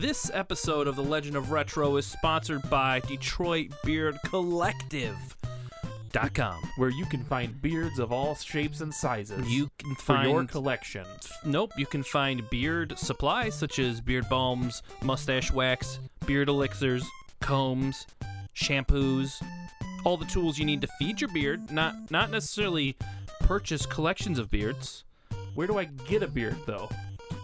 This episode of The Legend of Retro is sponsored by Detroit Beard Collective. Dot com. where you can find beards of all shapes and sizes. You can for find your collection. Nope, you can find beard supplies such as beard balms, mustache wax, beard elixirs, combs, shampoos, all the tools you need to feed your beard, not not necessarily purchase collections of beards Where do I get a beard though?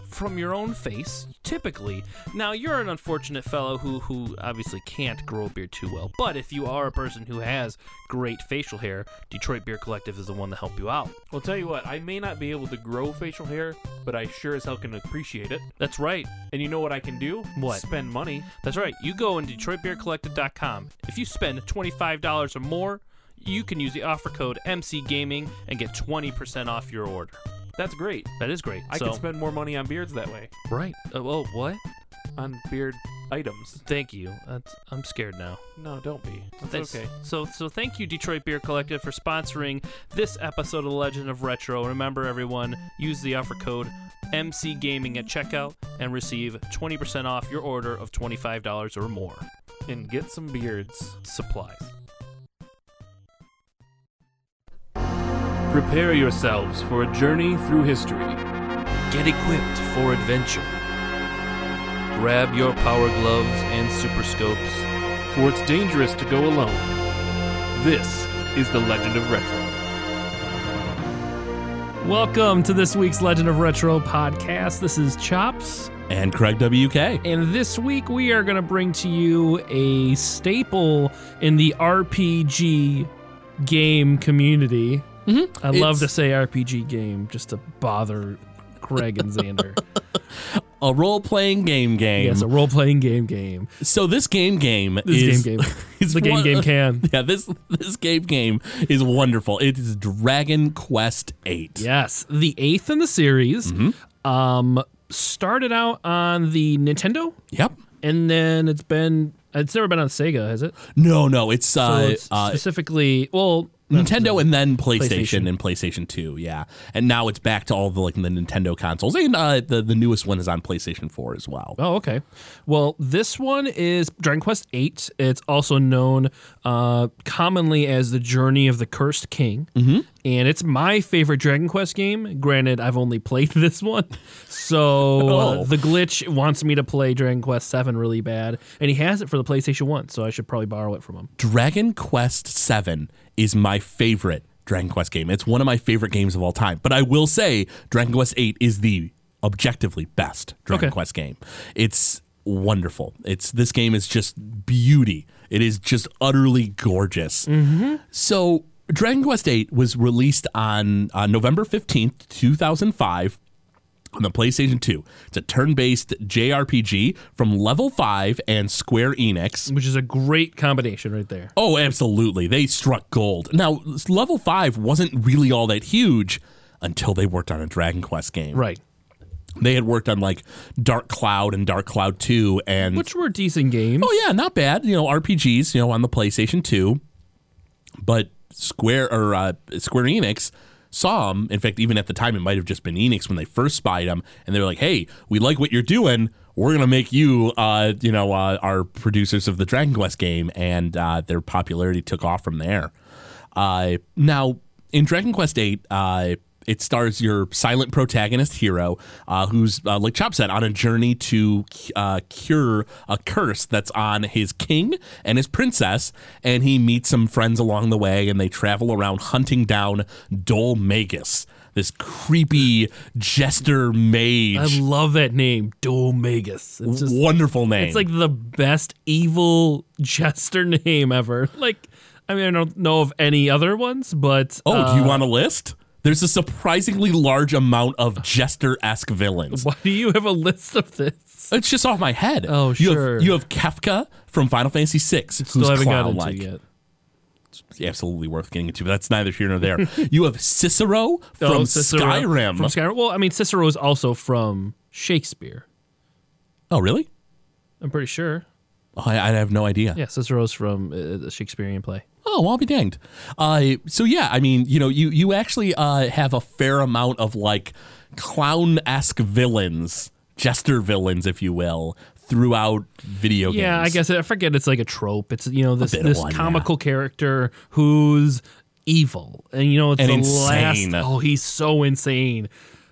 From your own face, typically. Now, you're an unfortunate fellow who who obviously can't grow a beard too well, but if you are a person who has great facial hair, Detroit Beard Collective is the one to help you out. Well, tell you what, I may not be able to grow facial hair, but I sure as hell can appreciate it. That's right. And you know what I can do? What? Spend money. That's right. You go on DetroitBeardCollective.com. If you spend $25 or more, you can use the offer code MC Gaming and get 20% off your order. That's great. That is great. I so, can spend more money on beards that way. right. Uh, well, what? On beard items. Thank you. That's, I'm scared now. No, don't be. That's That's- okay. So, so thank you, Detroit Beer Collective, for sponsoring this episode of The Legend of Retro. Remember, everyone, use the offer code MC Gaming at checkout and receive 20% off your order of $25 or more. And get some beards. Supplies. Prepare yourselves for a journey through history. Get equipped for adventure. Grab your power gloves and super scopes. For it's dangerous to go alone. This is the Legend of Retro. Welcome to this week's Legend of Retro podcast. This is Chops. and Craig WK. And this week we are going to bring to you a staple in the RPG game community. I love to say RPG game just to bother Craig and Xander. A role playing game game. yes, a role playing game game. so this game game This is game game. is the game one- game can. Yeah, this this game game is wonderful. It is Dragon Quest Eight. Yes, the eighth in the series. Um, started out on the Nintendo, Yep. and then it's been. It's never been on Sega, has it? No, no, it's So uh, it's uh specifically, well, Nintendo and then PlayStation, PlayStation. and PlayStation Two. Yeah, and now it's back to all the like the Nintendo consoles, and uh, the the newest one is on PlayStation Four as well. Oh, okay. Well, this one is Dragon Quest VIII. It's also known uh, commonly as the Journey of the Cursed King, mm-hmm. And it's my favorite Dragon Quest game. Granted, I've only played this one, so uh, Oh. the glitch wants me to play Dragon Quest VII really bad, and he has it for the PlayStation One, so I should probably borrow it from him. Dragon Quest Seven is my favorite Dragon Quest game. It's one of my favorite games of all time. But I will say, Dragon Quest Eight is the objectively best Dragon Okay. Quest game. It's wonderful. It's this game is just beauty. It is just utterly gorgeous. So Dragon Quest Eight was released on uh, November fifteenth, two thousand five on the PlayStation 2. It's a turn based JRPG from Level 5 and Square Enix. Which is a great combination right there. Oh, absolutely. They struck gold. Now, level 5 wasn't really all that huge until they worked on a Dragon Quest game. Right. They had worked on like Dark Cloud and Dark Cloud 2 and Which were decent games. Oh yeah, not bad. You know, RPGs, you know, on the PlayStation 2. But Square or uh, Square Enix saw them. In fact, even at the time, it might have just been Enix when they first spied them, and they were like, "Hey, we like what you're doing. We're gonna make you, uh, you know, uh, our producers of the Dragon Quest game." And uh, their popularity took off from there. Uh, now, in Dragon Quest VIII, uh, it stars your silent protagonist hero, uh, who's, uh, like Chop said, on a journey to uh, cure a curse that's on his king and his princess. And he meets some friends along the way, and they travel around hunting down Dhoulmagus, this creepy jester mage. I love that name, Dhoulmagus. It's just Wonderful name. It's like the best evil jester name ever. Like, I mean, I don't know of any other ones, but oh, uh, do you want a list? There's a surprisingly large amount of jester esque villains. why do you have a list of this? It's just off my head. Oh, you sure. Have, you have Kefka from Final Fantasy VI, Still who's haven't gotten into yet. Absolutely worth getting into, but that's neither here nor there. you have Cicero from Oh, Cicero Skyrim. From Skyrim. Well, I mean, Cicero is also from Shakespeare. oh, really? I'm pretty sure. Oh, I, I have no idea. Yeah, Cicero's from uh, the Shakespearean play. Oh, well, I'll be danged. Uh, so yeah, I mean, you know, you you actually uh, have a fair amount of like clown esque villains, jester villains, if you will, throughout video games. Yeah, I guess I forget it's like a trope. It's you know this this one, yeah. comical character who's evil, and you know it's And the insane. last. Oh, he's so insane.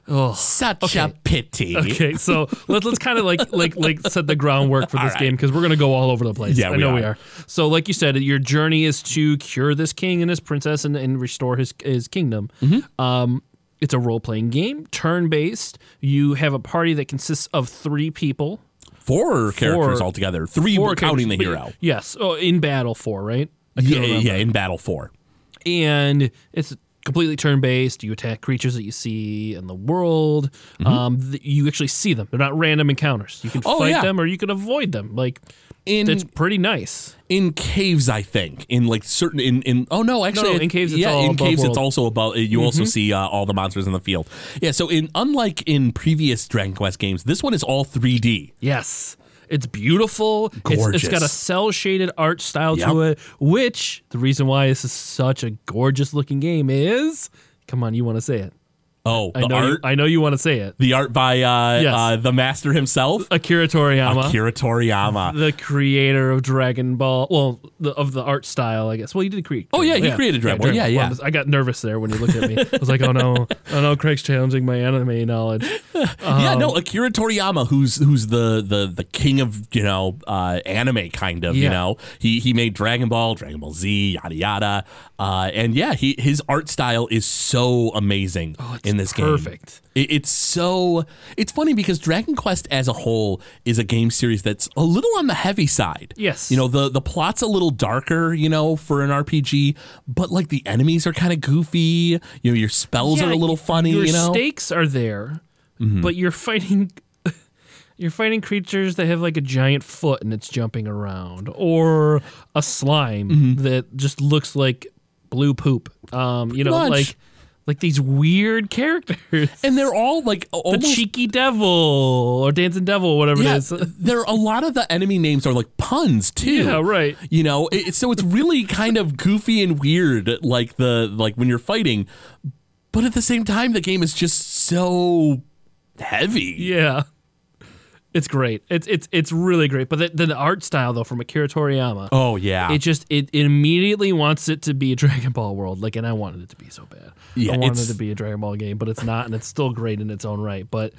Oh, such a pity. okay. So let's let's kind of like like like set the groundwork for this right. game because we're gonna go all over the place. Yeah, I know we are. are. So like you said, your journey is to cure this king and his princess and, and restore his his kingdom. Mm-hmm. Um, it's a role playing game, turn based. You have a party that consists of three people. Four characters Four- altogether. Three Four counting the hero. Yes. Oh, in battle, four, right? Yeah, remember. yeah, in Battle 4. and it's completely turn based. You attack creatures that you see in the world. Um, th- you actually see them. They're not random encounters. You can Mm-hmm. Oh, fight yeah. them or you can avoid them. Like In it's pretty nice. in caves, I think. In like certain in in oh no, actually no, it- in caves it's yeah, in above caves world. it's also about you also see uh, all the monsters in the field. Yeah, so in unlike in previous Dragon Quest games, this one is all 3D. Yes. It's beautiful. It's, it's got a Gorgeous. cell shaded art style to it, which the reason why this is such a gorgeous looking game is. Come on, you want to say it? Oh, I the know. You, I know you want to say it. the art by uh, Yes. uh, the master himself, Akira Toriyama. Akira Toriyama. the creator of Dragon Ball, well, the, of the art style, I guess. Well, he did create. Oh, yeah, he created Dragon Ball. Yeah, yeah. Well, I got nervous there when you looked at me. I was like, oh no, oh no, Craig's challenging my anime knowledge. yeah, no, Akira Toriyama, who's who's the the the king of you know uh, anime, kind of. You know, he he made Dragon Ball, Dragon Ball Z, yada yada, uh, and yeah, he his art style is so amazing in this game. perfect. It, it's so it's funny because Dragon Quest as a whole is a game series that's a little on the heavy side. Yes. you know the the plot's a little darker, you know, for an RPG, but like the enemies are kind of goofy. You know, your spells are a little funny. Your you know, Mm-hmm. stakes are there, but you're fighting. You're fighting creatures that have like a giant foot and it's jumping around, or a slime Mm-hmm. that just looks like blue poop. Um, you know, Much. like like these weird characters. and they're all like the cheeky devil or dancing devil, whatever yeah, it is. there a lot of the enemy names are like puns too. Yeah, right. You know, it, so it's really kind of goofy and weird, like the like when you're fighting, but at the same time, the game is just so heavy. Yeah. It's great. It's it's it's really great. But the, the art style though from Akira Toriyama, Oh yeah, it just it, it immediately wants it to be a Dragon Ball world. Like, and I wanted it to be so bad. Yeah, I wanted it to be a Dragon Ball game, but it's not, and it's still great in its own right. But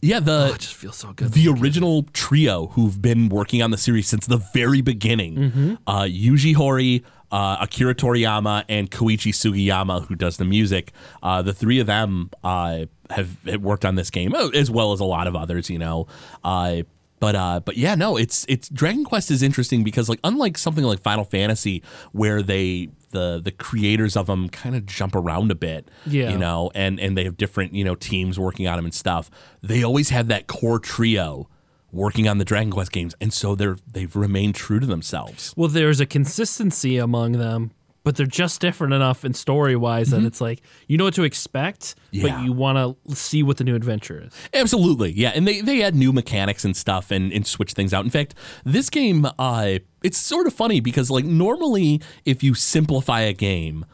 yeah. The oh, it just feels so good. the original trio who've been working on the series since the very beginning Mm-hmm. uh, Yuji Horii, uh, Akira Toriyama, and Koichi Sugiyama, who does the music. Uh, the three of them uh, have, have worked on this game uh, as well as a lot of others, you know. Uh, but uh, but yeah, no, it's it's Dragon Quest is interesting because like unlike something like Final Fantasy where they the the creators of them kind of jump around a bit, Yeah. you know, and and they have different you know teams working on them and stuff. They always have that core trio working on the Dragon Quest games, and so they're they've remained true to themselves. well, there's a consistency among them, but they're just different enough in story wise that it's like you know what to expect, Yeah. but you want to see what the new adventure is. Absolutely, yeah, and they they add new mechanics and stuff and, and switch things out. In fact, this game, uh, it's sort of funny because like normally if you simplify a game,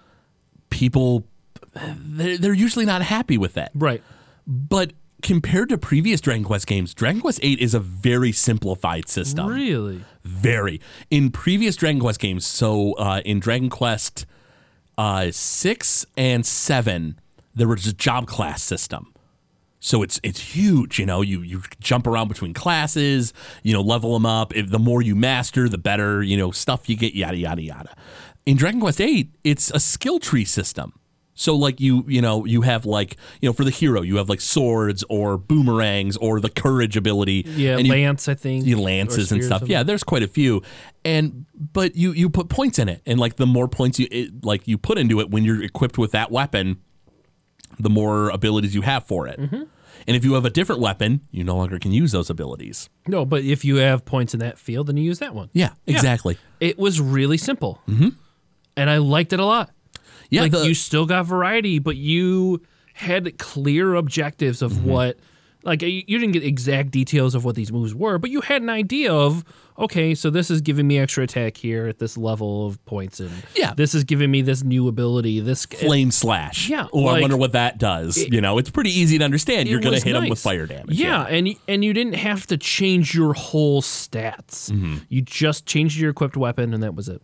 people they're, they're usually not happy with that. Right. But compared to previous Dragon Quest games, Dragon Quest VIII is a very simplified system. Really. Very. In previous Dragon Quest games, so uh, in Dragon Quest uh, six and seven, there was a job class system. So it's it's huge, you know. You you jump around between classes, you know, level them up. If the more you master, the better, you know, stuff you get. Yada yada yada. In Dragon Quest VIII, it's a skill tree system. So like you you know you have like you know for the hero you have like swords or boomerangs or the courage ability. Yeah, and you- lance, I think. you lances and stuff. Yeah, there's quite a few, and but you you put points in it, and like the more points you it, like you put into it when you're equipped with that weapon, the more abilities you have for it. Mm-hmm. And if you have a different weapon, you no longer can use those abilities. No, but if you have points in that field, then you use that one. Yeah, exactly. It was really simple. Mm-hmm. And I liked it a lot. Yeah, like the- you still got variety, but you had clear objectives of Mm-hmm. what Like you didn't get exact details of what these moves were, but you had an idea of okay, so this is giving me extra attack here at this level of points, and Yeah. this is giving me this new ability. This Flame slash. Yeah, Oh, I wonder what that does. you know, it's pretty easy to understand. You're going to hit them with fire damage. Yeah, and and you didn't have to change your whole stats. Mm-hmm. You just changed your equipped weapon, and that was it.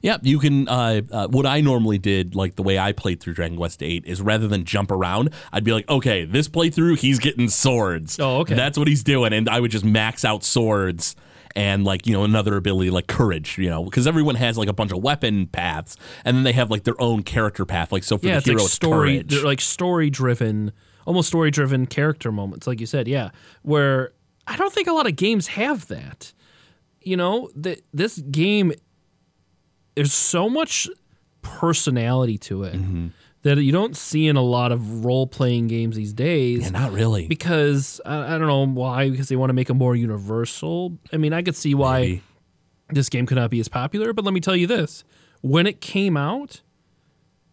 Yeah. You can. Uh, uh, what I normally did, like the way I played through Dragon Quest VIII, is rather than jump around, I'd be like, okay, this playthrough, he's getting swords. Oh, okay. That's what he's doing, and I would just max out swords and like you know another ability like courage, you know, because everyone has like a bunch of weapon paths, and then they have like their own character path. Like so for Yeah, the it's hero, like it's story, courage. they're like story driven, almost story driven character moments, like you said. Yeah, where I don't think a lot of games have that. You know, that this game, there's so much personality to it Mm-hmm. that you don't see in a lot of role playing games these days. yeah, not really. because I, I don't know why because they want to make it more universal. I mean, I could see why Maybe. this game could not be as popular, but let me tell you this: when it came out,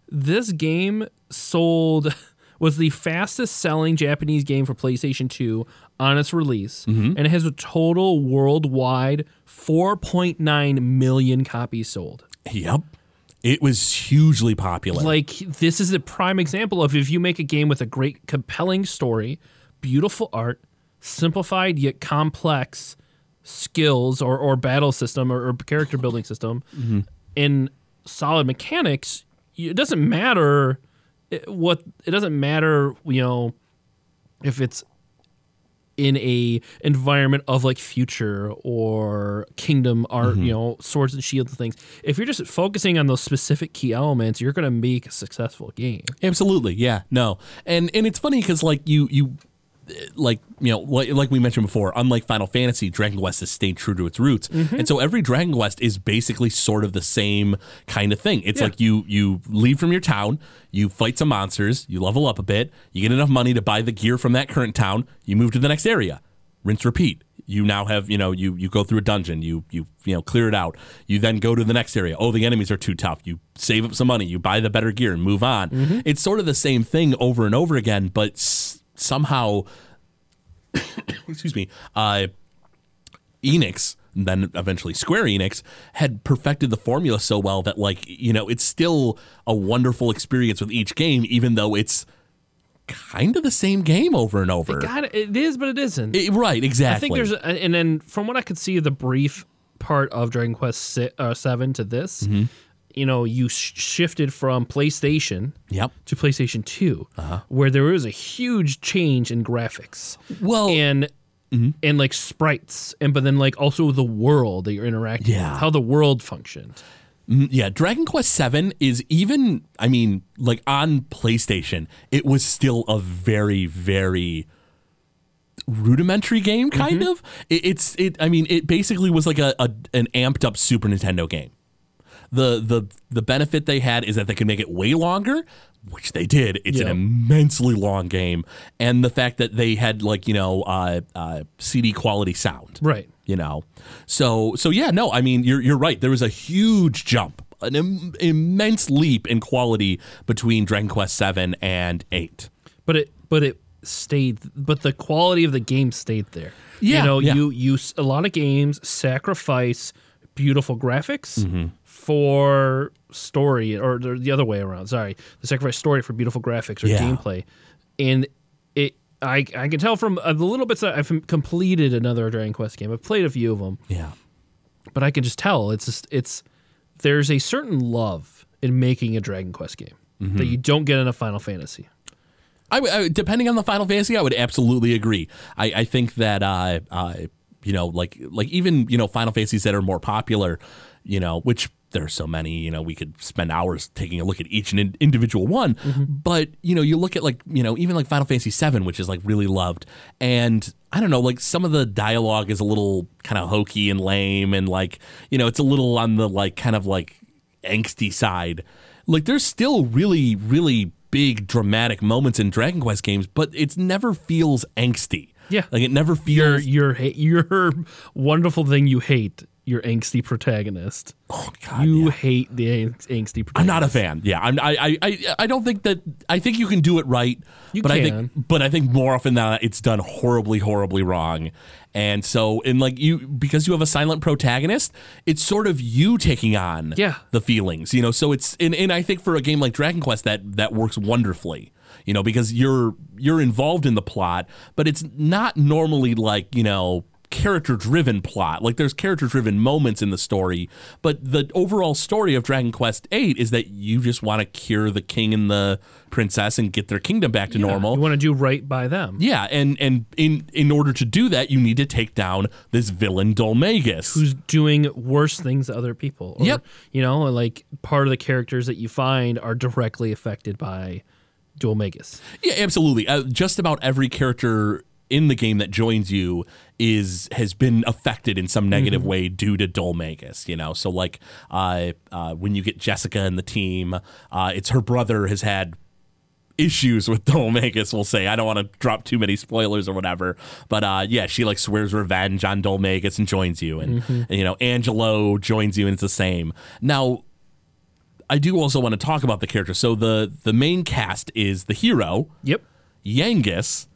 this game sold was the fastest selling Japanese game for PlayStation 2 on its release, Mm-hmm. and it has a total worldwide 4.9 million copies sold. Yep, it was hugely popular. Like this is a prime example of if you make a game with a great compelling story, beautiful art, simplified yet complex skills or, or battle system or, or character building system mm-hmm. and solid mechanics, it doesn't matter eh, what it doesn't matter, you know, if it's in a environment of like future or kingdom art, mm-hmm. you know, swords and shields and things. If you're just focusing on those specific key elements, you're going to make a successful game. Absolutely, yeah, no, and and it's funny because like you you like you know like, like we mentioned before, unlike Final Fantasy, Dragon Quest has stayed true to its roots, mm-hmm. and so every Dragon Quest is basically sort of the same kind of thing. It's Yeah. like you you leave from your town, you fight some monsters, you level up a bit, you get enough money to buy the gear from that current town, you move to the next area, rinse repeat. You now have, you know, you you go through a dungeon, you you you know clear it out. You then go to the next area. Oh, the enemies are too tough. You save up some money, you buy the better gear, and move on. Mm-hmm. It's sort of the same thing over and over again, but s- somehow, excuse me, uh, Enix, and then eventually Square Enix, had perfected the formula so well that, like, you know, it's still a wonderful experience with each game, even though it's kind of the same game over and over. God, it is, but it isn't. It- right, exactly. I think there's, a, and then from what I could see, the brief part of Dragon Quest si- uh, Seven to this, Mm-hmm. You know, you sh- shifted from PlayStation Yep. to PlayStation 2 Uh-huh. where there was a huge change in graphics Well, and Mm-hmm. and like sprites, and but then like also the world that you're interacting Yeah. with, how the world functioned. Mm, Yeah, Dragon Quest Seven is even. I mean, like on PlayStation, it was still a very, very rudimentary game. Kind of. It, it's. It. I mean, it basically was like a, a an amped up Super Nintendo game. The the the benefit they had is that they could make it way longer, which they did. It's Yeah. an immensely long game, and the fact that they had like you know uh, uh, CD quality sound Right. you know so so yeah no i mean you're you're right there was a huge jump an Im- immense leap in quality between dragon quest 7 and 8 but it but it stayed but the quality of the game stayed there Yeah, you know yeah. you you a lot of games sacrifice beautiful graphics Mm-hmm. for story or the the other way around sorry the sacrifice story for beautiful graphics or Yeah. gameplay and it I, I can tell from uh, the little bits that I've completed another Dragon Quest game. I've played a few of them, yeah but I can just tell it's just, it's there's a certain love in making a Dragon Quest game Mm-hmm. that you don't get in a Final Fantasy. I, I- depending on the Final Fantasy, I would absolutely agree. I, I think that uh, uh, you know, like like even you know Final Fantasies that are more popular, you know, which there are so many. You know, we could spend hours taking a look at each and individual one. Mm-hmm. But you know, you look at like you know even like Final Fantasy VII, which is like really loved, and I don't know, like some of the dialogue is a little kind of hokey and lame, and like you know, it's a little on the like kind of like angsty side. Like there's still really, really big dramatic moments in Dragon Quest games, but it never feels angsty. Yeah. Like it never feels your ha- your wonderful thing you hate your angsty protagonist. Oh God, you yeah. hate the ang- angsty protagonist. I'm not a fan. Yeah, I'm, I, I, I, I don't think that. I think you can do it right, You but I can. think, but I think more often than not, it's done horribly, horribly wrong. And so, in like you, because you have a silent protagonist, it's sort of you taking on Yeah. the feelings, you know. So it's, and, and I think for a game like Dragon Quest, that that works wonderfully, you know, because you're you're involved in the plot, but it's not normally like you know character driven plot. Like there's character driven moments in the story, but the overall story of Dragon Quest 8 is that you just want to cure the king and the princess and get their kingdom back to normal. You want to do right by them. Yeah, and and in in order to do that, you need to take down this villain Dhoulmagus. Who's doing worse things to other people? Or, Yep. You know, like part of the characters that you find are directly affected by Dhoulmagus. Yeah, absolutely. Uh, just about every character in the game that joins you is has been affected in some negative way due to Dhoulmagus. You know, so like uh, uh, when you get Jessica and the team, uh, it's her brother has had issues with Dhoulmagus. We'll say I don't want to drop too many spoilers or whatever, but uh, yeah, she like swears revenge on Dhoulmagus and joins you, and, and you know Angelo joins you, and it's the same now. I do also want to talk about the character. So the the main cast is the hero, Yep. Yangus,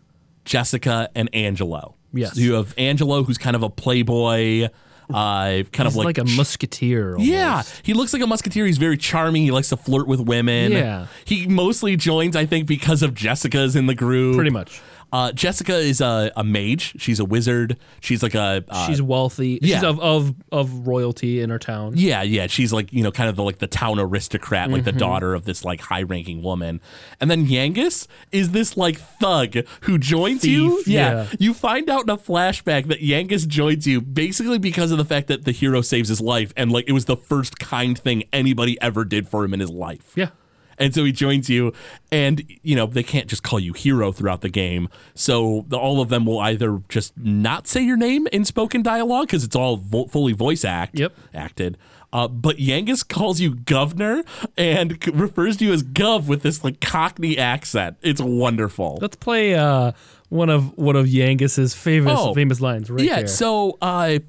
Jessica, and Angelo. Yes. So you have Angelo, who's kind of a playboy, uh, kind He's of like, like, a musketeer. Almost. yeah, he looks like a musketeer. He's very charming. He likes to flirt with women. Yeah. He mostly joins, I think, because of Jessica's in the group. Pretty much. Uh, Jessica is a, a mage. She's a wizard. She's like a uh, She's wealthy. yeah. She's of, of of royalty in her town. Yeah, yeah. She's like, you know, kind of the like the town aristocrat, like the Mm-hmm. daughter of this like high ranking woman. And then Yangus is this like thug who joins you. Thief, yeah. You find out in a flashback that Yangus joins you basically because of the fact that the hero saves his life and like it was the first kind thing anybody ever did for him in his life. Yeah. And so he joins you, and you know they can't just call you hero throughout the game. So the, all of them will either just not say your name in spoken dialogue because it's all vo- fully voice act Yep. acted. Uh, but Yangus calls you governor and c- refers to you as Gov with this like Cockney accent. It's wonderful. Let's play uh, one of one of Yangus's famous Oh. famous lines right yeah. there. So, uh,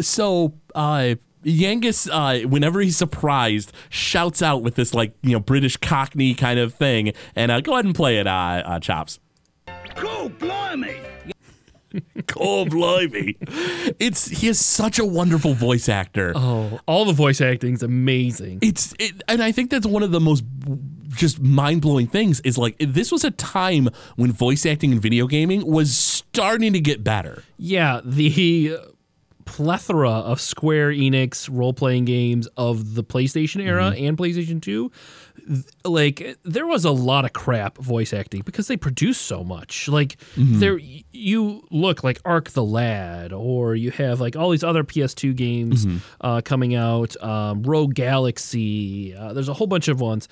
so uh, Yangus, uh, whenever he's surprised, shouts out with this like you know British Cockney kind of thing. And uh, go ahead and play it, uh, uh, Chops. Cool, blimey! Oh, blimey. It's he is such a wonderful voice actor. oh, all the voice acting's amazing. It's it, and I think that's one of the most just mind-blowing things is like this was a time when voice acting in video gaming was starting to get better. Yeah, the plethora of Square Enix role playing games of the PlayStation era Mm-hmm. and PlayStation 2, like there was a lot of crap voice acting because they produce so much. Like Mm-hmm. there you look like Arc the Lad or you have like all these other PS2 games Mm-hmm. uh, coming out, um, Rogue Galaxy. Uh, there's a whole bunch of ones.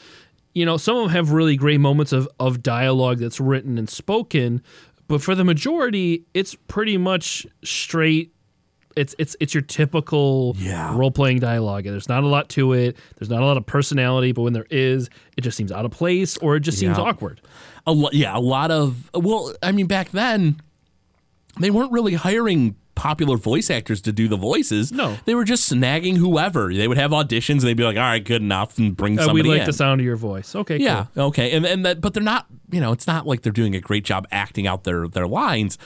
You know, some of them have really great moments of of dialogue that's written and spoken, but for the majority, it's pretty much straight it's it's it's your typical Yeah. role playing dialogue. There's not a lot to it. There's not a lot of personality, but when there is, it just seems out of place or it just seems Yeah. awkward. A lo- yeah, a lot of well, I mean back then they weren't really hiring popular voice actors to do the voices. No. They were just snagging whoever. They would have auditions and they'd be like, "All right, good enough," and bring Uh, we like in. the sound of your voice. Okay, Yeah. cool. Okay. And and that, but they're not. You know, it's not like they're doing a great job acting out their their lines.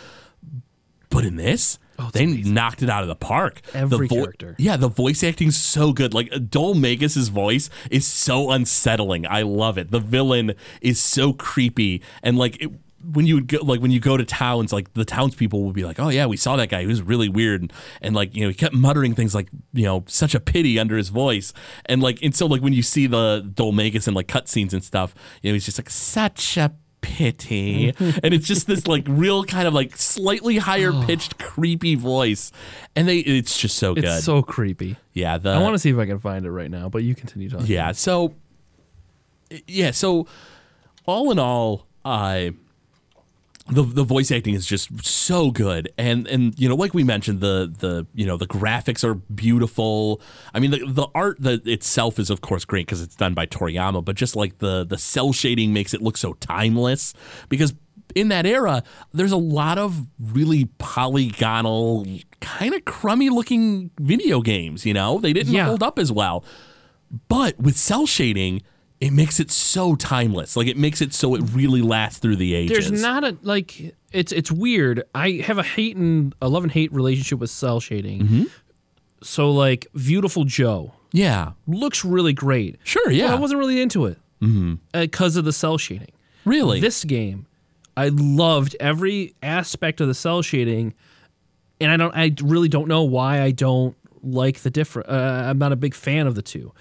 But in this, Oh, they knocked it out of the park. Every the character. Yeah, the voice acting's so good. Like Dhoulmagus's voice is so unsettling. I love it. The villain is so creepy and like. It, when you would go, like when you go to towns, like the townspeople would be like, "Oh yeah, we saw that guy. He was really weird," and, and like you know, he kept muttering things like you know, such a pity under his voice, and like and so like when you see the Dhoulmagus and like cutscenes and stuff, you know, he's just like such a pity, and it's just this like real kind of like slightly higher pitched creepy voice, and they it's just so It's good. so creepy. yeah, the I want to see if I can find it right now, but you continue talking. yeah. So, yeah. So, all in all, I. the the voice acting is just so good, and and you know, like we mentioned, the the you know the graphics are beautiful. I mean, the the art that itself is of course great because it's done by Toriyama, but just like the the cell shading makes it look so timeless because. In that era, there's a lot of really polygonal, kind of crummy looking video games, you know? They didn't Yeah. hold up as well. But with cell shading, it makes it so timeless. Like it makes it so it really lasts through the ages. There's not a like it's it's weird. I have a hate and a love and hate relationship with cell shading. Mm-hmm. So like Beautiful Joe Yeah. looks really great. Sure, yeah. But I wasn't really into it because of the cell shading. really? This game, I loved every aspect of the cell shading, and I don't. I really don't know why I don't like the different. Uh, I'm not a big fan of the two.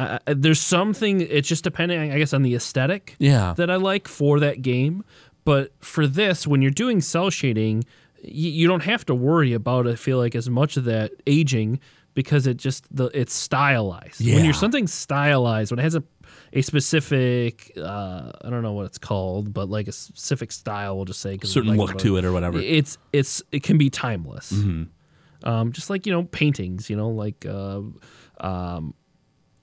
Uh, there's something. It's just depending, I guess, on the aesthetic. Yeah. That I like for that game, but for this, when you're doing cell shading, y- you don't have to worry about. I feel like as much of that aging because it just the it's stylized. When you're something stylized, when it has a a specific uh, I don't know what it's called, but like a specific style, we'll just say Certain like look to it or whatever. Mm-hmm. It's it's it can be timeless. Um, just like you know paintings, you know like uh, um,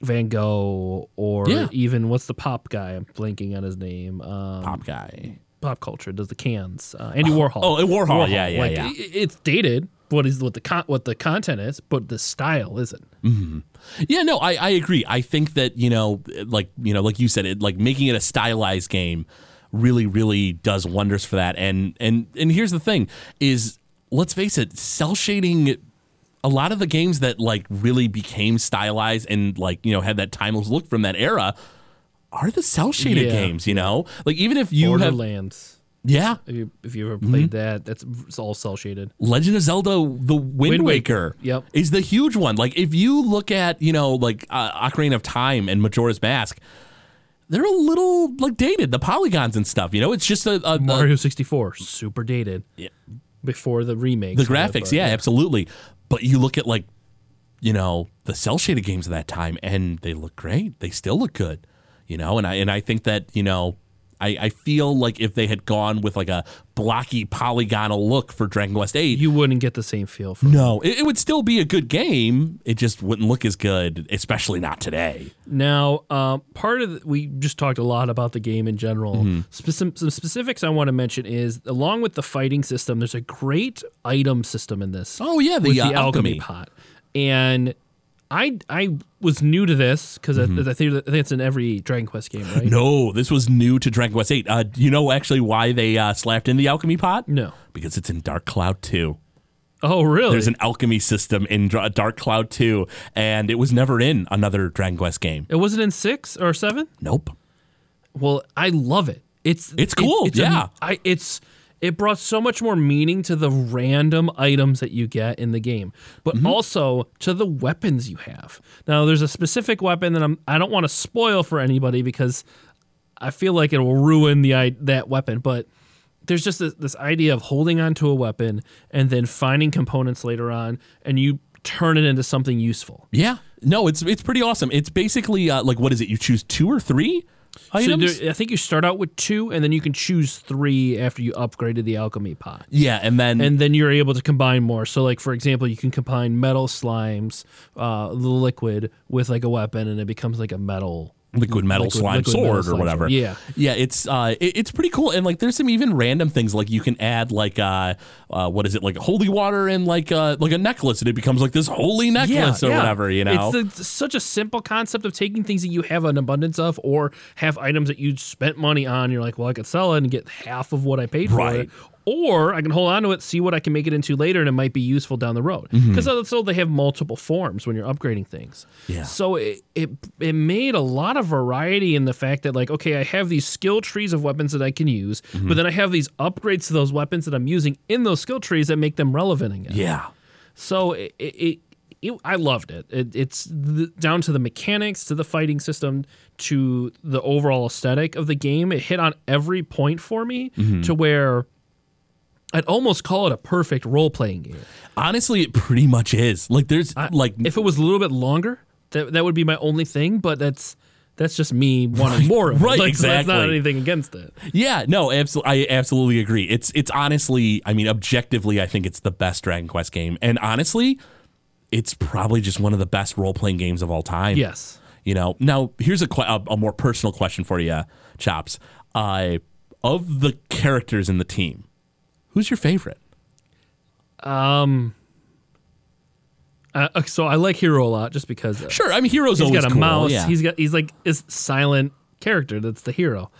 Van Gogh or Yeah. even what's the pop guy? I'm blanking on his name. Um, Pop guy. pop culture does the cans. Uh, Andy Warhol. oh, Warhol. Yeah, yeah, like, yeah. i- It's dated. What is what the con- what the content is, but the style isn't. Yeah, no, I, I agree. I think that, you know, like, you know, like you said, it like making it a stylized game really, really does wonders for that. And and and here's the thing is let's face it, cell shading a lot of the games that like really became stylized and like, you know, had that timeless look from that era are the cell shaded Yeah. games, you know? Like even if you have Borderlands. Yeah. If you if you ever Mm-hmm. played that, that's it's all cell shaded. Legend of Zelda: The Wind, Wind Waker, Waker, yep. is the huge one. Like if you look at you know like uh, Ocarina of Time and Majora's Mask, they're a little like dated. The polygons and stuff. You know, it's just a, a, Mario 64, super dated. Yeah. Before the remake. the graphics. Yeah, absolutely. But you look at like you know the cell shaded games of that time, and they look great. They still look good. You know, and I and I think that you know. I, I feel like if they had gone with like a blocky polygonal look for Dragon Quest VIII, You wouldn't get the same feel from No, it, it would still be a good game. It just wouldn't look as good, especially not today. Now, uh, part of the, we just talked a lot about the game in general. Mm-hmm. Some specifics I want to mention is along with the fighting system, there's a great item system in this. Oh yeah, the, uh, the alchemy. alchemy. pot, and I I was new to this because I, I think I think it's in every Dragon Quest game, right? Mm-hmm. No, this was new to Dragon Quest VIII. Uh, do you know actually why they uh, slapped in the alchemy pot? No. because it's in Dark Cloud 2. Oh, really? There's an alchemy system in Dark Cloud 2, and it was never in another Dragon Quest game. it wasn't in six or seven. Nope. Well, I love it. It's It's cool, it's yeah. I it's it brought so much more meaning to the random items that you get in the game, but Mm-hmm. also to the weapons you have. Now, there's a specific weapon that I'm I don't want to spoil for anybody because I feel like it will ruin the that weapon, but there's just this, this idea of holding onto a weapon and then finding components later on and you turn it into something useful. Yeah. No, it's it's pretty awesome. It's basically uh, like what is it? You choose two or three So there, I think you start out with two, and then you can choose three after you upgraded the alchemy pot. yeah, and then And then you're able to combine more. So, like for example, you can combine metal slimes, uh, the liquid, with like a weapon, and it becomes like a metal liquid metal liquid- slime liquid metal sword or slime whatever. sword. Yeah. yeah. It's uh, it- it's pretty cool, and like there's some even random things like you can add like uh, uh what is it like holy water and like uh like a necklace, and it becomes like this holy necklace or whatever. You know, it's, the, such a simple concept of taking things that you have an abundance of, or have items that you spent money on. You're like, well, I could sell it and get half of what I paid for it, or I can hold on to it, see what I can make it into later, and it might be useful down the road. Mm-hmm. Because so they have multiple forms when you're upgrading things. Yeah. So it, it it made a lot of variety in the fact that like, okay, I have these skill trees of weapons that I can use, Mm-hmm. but then I have these upgrades to those weapons that I'm using in those skill trees that make them relevant again. yeah. So it, it, it I loved it. it it's the, down to the mechanics, to the fighting system, to the overall aesthetic of the game. It hit on every point for me Mm-hmm. to where I'd almost call it a perfect role playing game. Honestly, it pretty much is. Like there's like If it was a little bit longer, that that would be my only thing. But that's that's just me wanting more of it. right, Like, so That's not anything against it. Yeah, no, absolutely. I absolutely agree. It's it's honestly, I mean, objectively, I think it's the best Dragon Quest game, and honestly, it's probably just one of the best role playing games of all time. Yes. You know. Now, here's a a, a more personal question for you, Chops. Uh, of the characters in the team, who's your favorite? Um, Uh, so I like Hero a lot just because uh, Sure, I mean Hero's he's always got a cool. mouse. Yeah. He's got he's like this silent character that's the hero.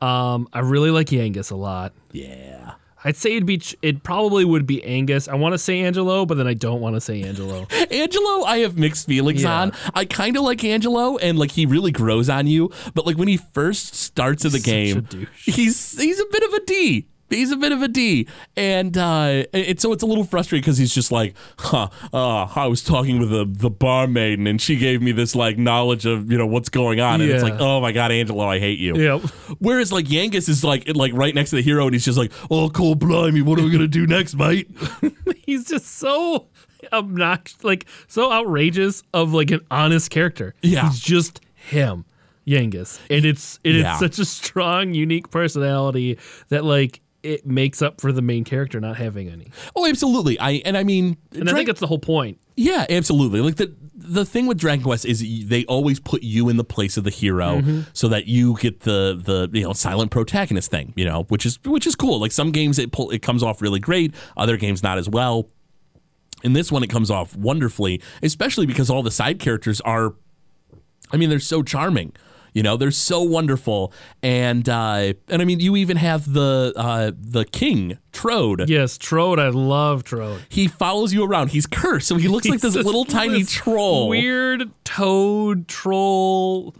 Um, I really like Yangus a lot. yeah. I'd say it'd be it probably would be Yangus. I want to say Angelo, but then I don't want to say Angelo. Angelo, I have mixed feelings Yeah. on. I kind of like Angelo, and like he really grows on you. But like when he first starts in the game, he's he's a bit of a D. He's a bit of a D, and uh, so it's a little frustrating because he's just like, huh, uh, I was talking with the the barmaid, and she gave me this like knowledge of you know what's going on, and it's like, oh my god, Angelo, I hate you. yep. Whereas like Yangus is like like right next to the hero, and he's just like, oh, cool, blimey, what are we gonna do next, mate? He's just so obnoxious, like so outrageous of like an honest character. Yeah. He's just him, Yangus. And it's and Yeah. it's such a strong, unique personality that like it makes up for the main character not having any. Oh, absolutely. I and I mean, And I think that's the whole point. Yeah, absolutely. Like the the thing with Dragon Quest is they always put you in the place of the hero mm-hmm. so that you get the the you know silent protagonist thing, you know, which is which is cool. Like some games it pull, it comes off really great, other games not as well. In this one it comes off wonderfully, especially because all the side characters are I mean, they're so charming. You know, they're so wonderful, and uh, and I mean, you even have the uh, the king Trode. Yes, Trode. I love Trode. He follows you around. He's cursed, so he looks like He's this this- little tiny this troll. Weird toad troll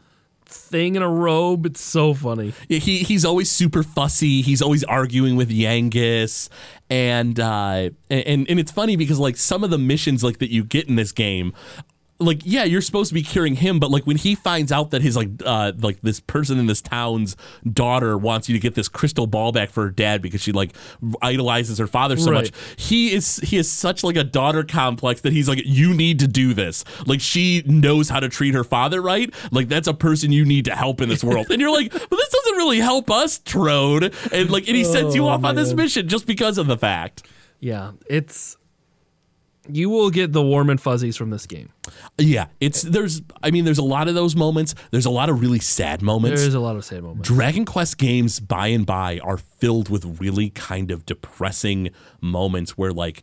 thing in a robe. It's so funny. Yeah, he he's always super fussy. He's always arguing with Yangus, and uh, and and it's funny because like some of the missions like that you get in this game. Like yeah, you're supposed to be curing him, but like when he finds out that his like uh like this person in this town's daughter wants you to get this crystal ball back for her dad because she like idolizes her father so Right. much, he is he is such like a daughter complex that he's like you need to do this. Like she knows how to treat her father right. Like that's a person you need to help in this world. and you're like, but this doesn't really help us, Trode. And like and he sends you Oh, off on this mission just because of the fact. Yeah, it's. You will get the warm and fuzzies from this game. Yeah, it's there's I mean there's a lot of those moments. There's a lot of really sad moments. There's a lot of sad moments. Dragon Quest games by and by are filled with really kind of depressing moments where like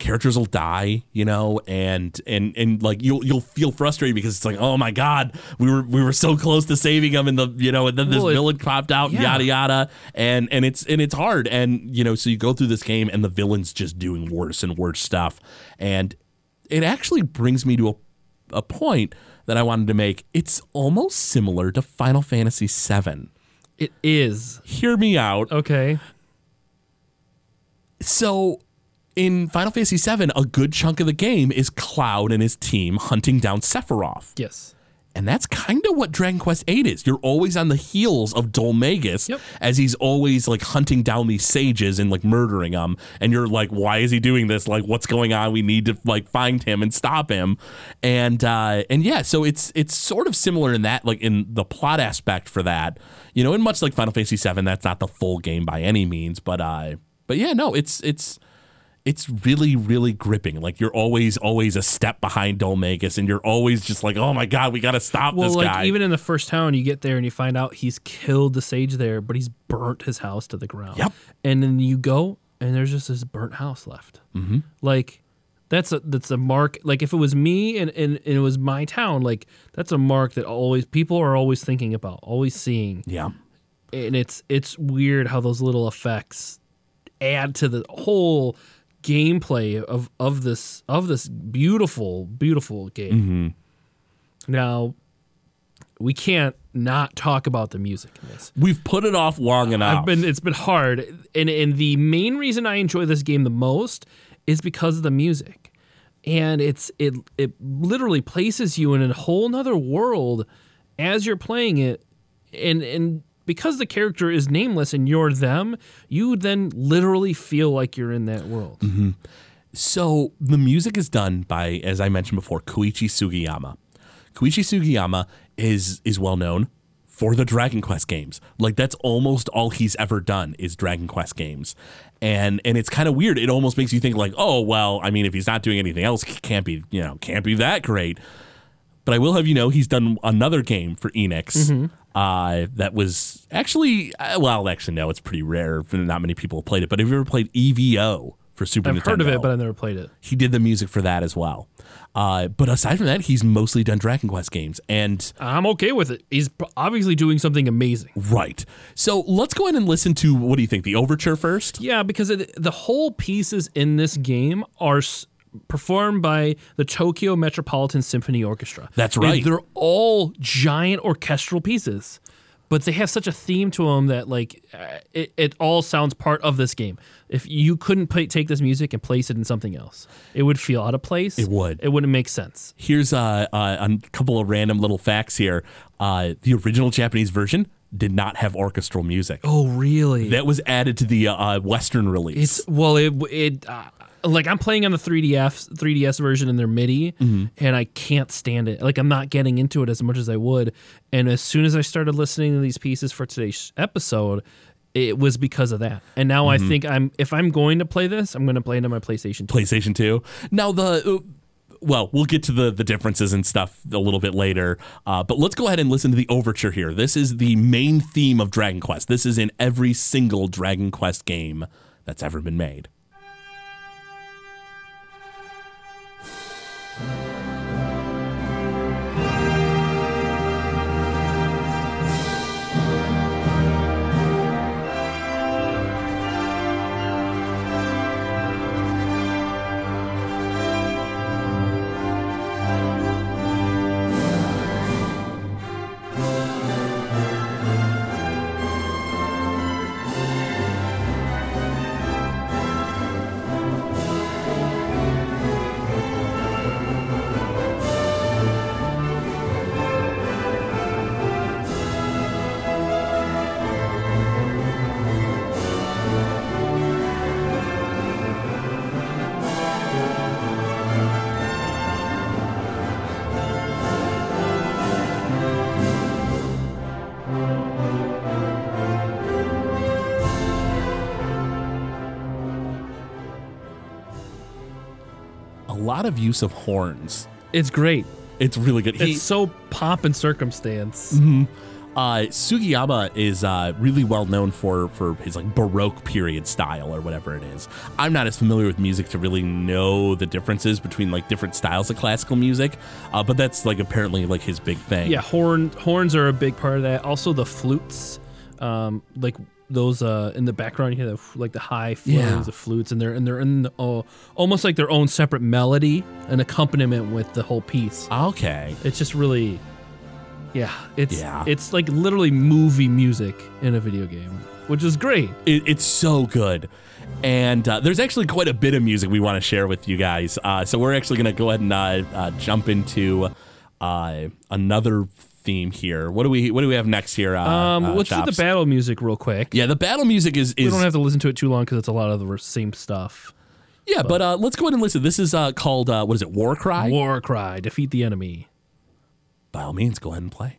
characters will die, you know, and and and like you'll you'll feel frustrated because it's like, oh my god, we were we were so close to saving them, and the you know, and then this Well, villain popped out, yeah. yada yada, and and it's and it's hard, and you know, so you go through this game, and the villain's just doing worse and worse stuff, and it actually brings me to a a point that I wanted to make. It's almost similar to Final Fantasy VII. It is Hear me out. okay. So, in Final Fantasy VII, a good chunk of the game is Cloud and his team hunting down Sephiroth. Yes. And that's kind of what Dragon Quest VIII is. You're always on the heels of Dhoulmagus Yep. as he's always like hunting down these sages and like murdering them. And you're like, why is he doing this? Like, what's going on? We need to like find him and stop him. And uh, and yeah, so it's it's sort of similar in that, like in the plot aspect for that. You know, and much like Final Fantasy VII, that's not the full game by any means, but uh, but yeah, no, it's it's it's really, really gripping. Like you're always, always a step behind Dhoulmagus, and you're always just like, oh my god, we got to stop Well, this like guy. even in the first town, you get there and you find out he's killed the sage there, but he's burnt his house to the ground. Yep. And then you go and there's just this burnt house left. Mm-hmm. Like that's a that's a mark. Like if it was me and, and, and it was my town, like that's a mark that always people are always thinking about, always seeing. yeah, And it's it's weird how those little effects add to the whole gameplay of of this of this beautiful beautiful game. Mm-hmm. Now, we can't not talk about the music in this. we've put it off long enough. I've been it's been hard, and and the main reason I enjoy this game the most is because of the music, and it's it it literally places you in a whole nother world as you're playing it, and and because the character is nameless and you're them, you then literally feel like you're in that world. Mm-hmm. So the music is done by, as I mentioned before, Koichi Sugiyama. Koichi Sugiyama is is well known for the Dragon Quest games. Like that's almost all he's ever done is Dragon Quest games. And and it's kind of weird. It almost makes you think like, oh well, I mean, if he's not doing anything else, he can't be you know can't be that great. But I will have you know he's done another game for Enix. Mm-hmm. Uh, that was actually uh, well, actually no, it's pretty rare. Not many people have played it. But have you ever played EVO for Super Nintendo? I've Nintendo. heard of it, but I've never played it. he did the music for that as well. Uh, but aside from that, he's mostly done Dragon Quest games. And I'm okay with it. He's obviously doing something amazing. right. So let's go ahead and listen to what do you think? The overture first? Yeah, because it, the whole pieces in this game are performed by the Tokyo Metropolitan Symphony Orchestra. That's And right. they're all giant orchestral pieces, but they have such a theme to them that like uh, it, it all sounds part of this game. If you couldn't play, take this music and place it in something else, it would feel out of place. It would. It wouldn't make sense. Here's uh, uh, a couple of random little facts here. Uh, the original Japanese version did not have orchestral music. Oh, really? That was added to the uh, Western release. It's well, it it uh, like I'm playing on the 3DS 3DS version in their MIDI, Mm-hmm. and I can't stand it. Like I'm not getting into it as much as I would. And as soon as I started listening to these pieces for today's episode, it was because of that. And now Mm-hmm. I think I'm if I'm going to play this, I'm going to play it on my PlayStation 2. PlayStation 2. Now the uh, well, we'll get to the the differences and stuff a little bit later. Uh, but let's go ahead and listen to the overture here. This is the main theme of Dragon Quest. This is in every single Dragon Quest game that's ever been made. A lot of use of horns. It's great. It's really good. He, It's so pomp and circumstance. uh, Sugiyama is uh, really well known for for his like Baroque period style or whatever it is. I'm not as familiar with music to really know the differences between like different styles of classical music, uh, but that's like apparently like his big thing. Yeah, horn horns are a big part of that. Also the flutes, um, like those uh, in the background, you hear the, like the high flows Yeah. of flutes, and they're and they're in the, oh, almost like their own separate melody and accompaniment with the whole piece. Okay. It's just really, yeah, it's Yeah. it's like literally movie music in a video game, which is great. It, it's so good. And uh, there's actually quite a bit of music we want to share with you guys. Uh, so we're actually going to go ahead and uh, uh, jump into uh, another theme here. What do we What do we have next here? Uh, Um, uh, let's do the battle music real quick. Yeah, the battle music is We don't have to listen to it too long because it's a lot of the same stuff. yeah, but uh, let's go ahead and listen. This is uh, called uh, what is it? War Cry. War cry, defeat the enemy. By all means, go ahead and play.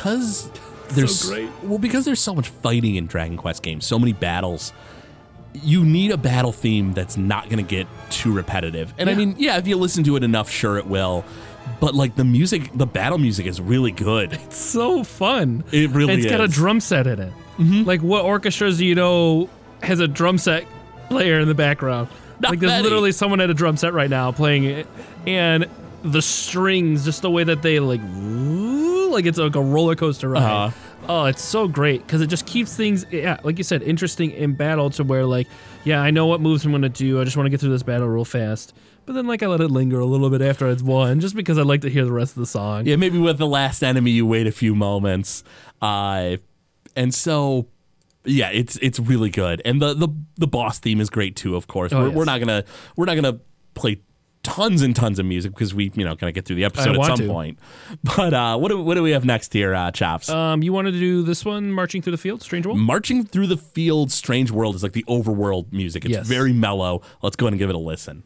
Because there's great. well because there's so much fighting in Dragon Quest games, so many battles. You need a battle theme that's not going to get too repetitive. And I mean, yeah, if you listen to it enough, sure it will. But like the music, the battle music is really good. It's so fun. It really It's got a drum set in it. Mm-hmm. Like what orchestras do you know has a drum set player in the background? Not like there's many. literally someone at a drum set right now playing it, and the strings, just the way that they like, like it's like a roller coaster ride. Uh-huh. Oh, it's so great because it just keeps things, yeah, like you said, interesting in battle to where like, yeah, I know what moves I'm gonna do. I just want to get through this battle real fast. But then like I let it linger a little bit after it's won, just because I'd like to hear the rest of the song. Yeah, maybe with the last enemy, you wait a few moments, uh, and so yeah, it's it's really good, and the the the boss theme is great too. Of course, Oh, we're, yes. we're not gonna we're not gonna play tons and tons of music because we you know kind of get through the episode at some to. point. But uh, what do what do we have next here, uh, Chops? Um, you wanted to do this one, marching through the field, Strange World. Marching through the field, strange world is like the overworld music. It's Yes. very mellow. Let's go ahead and give it a listen.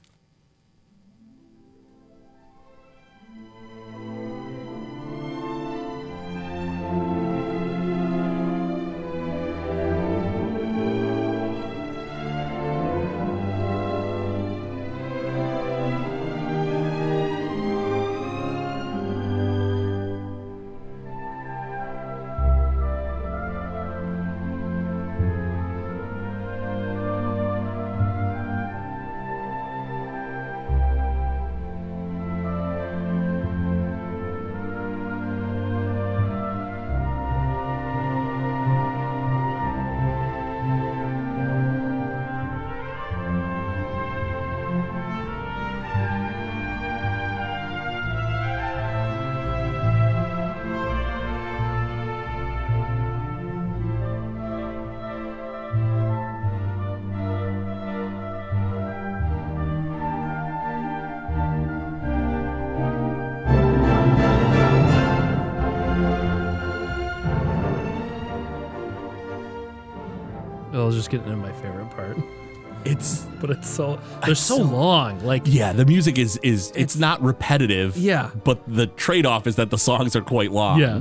Was just getting to my favorite part, It's but it's so they're so, so- long. Like yeah, the music is is it's, It's- not repetitive. Yeah. but the trade off is that the songs are quite long. yeah,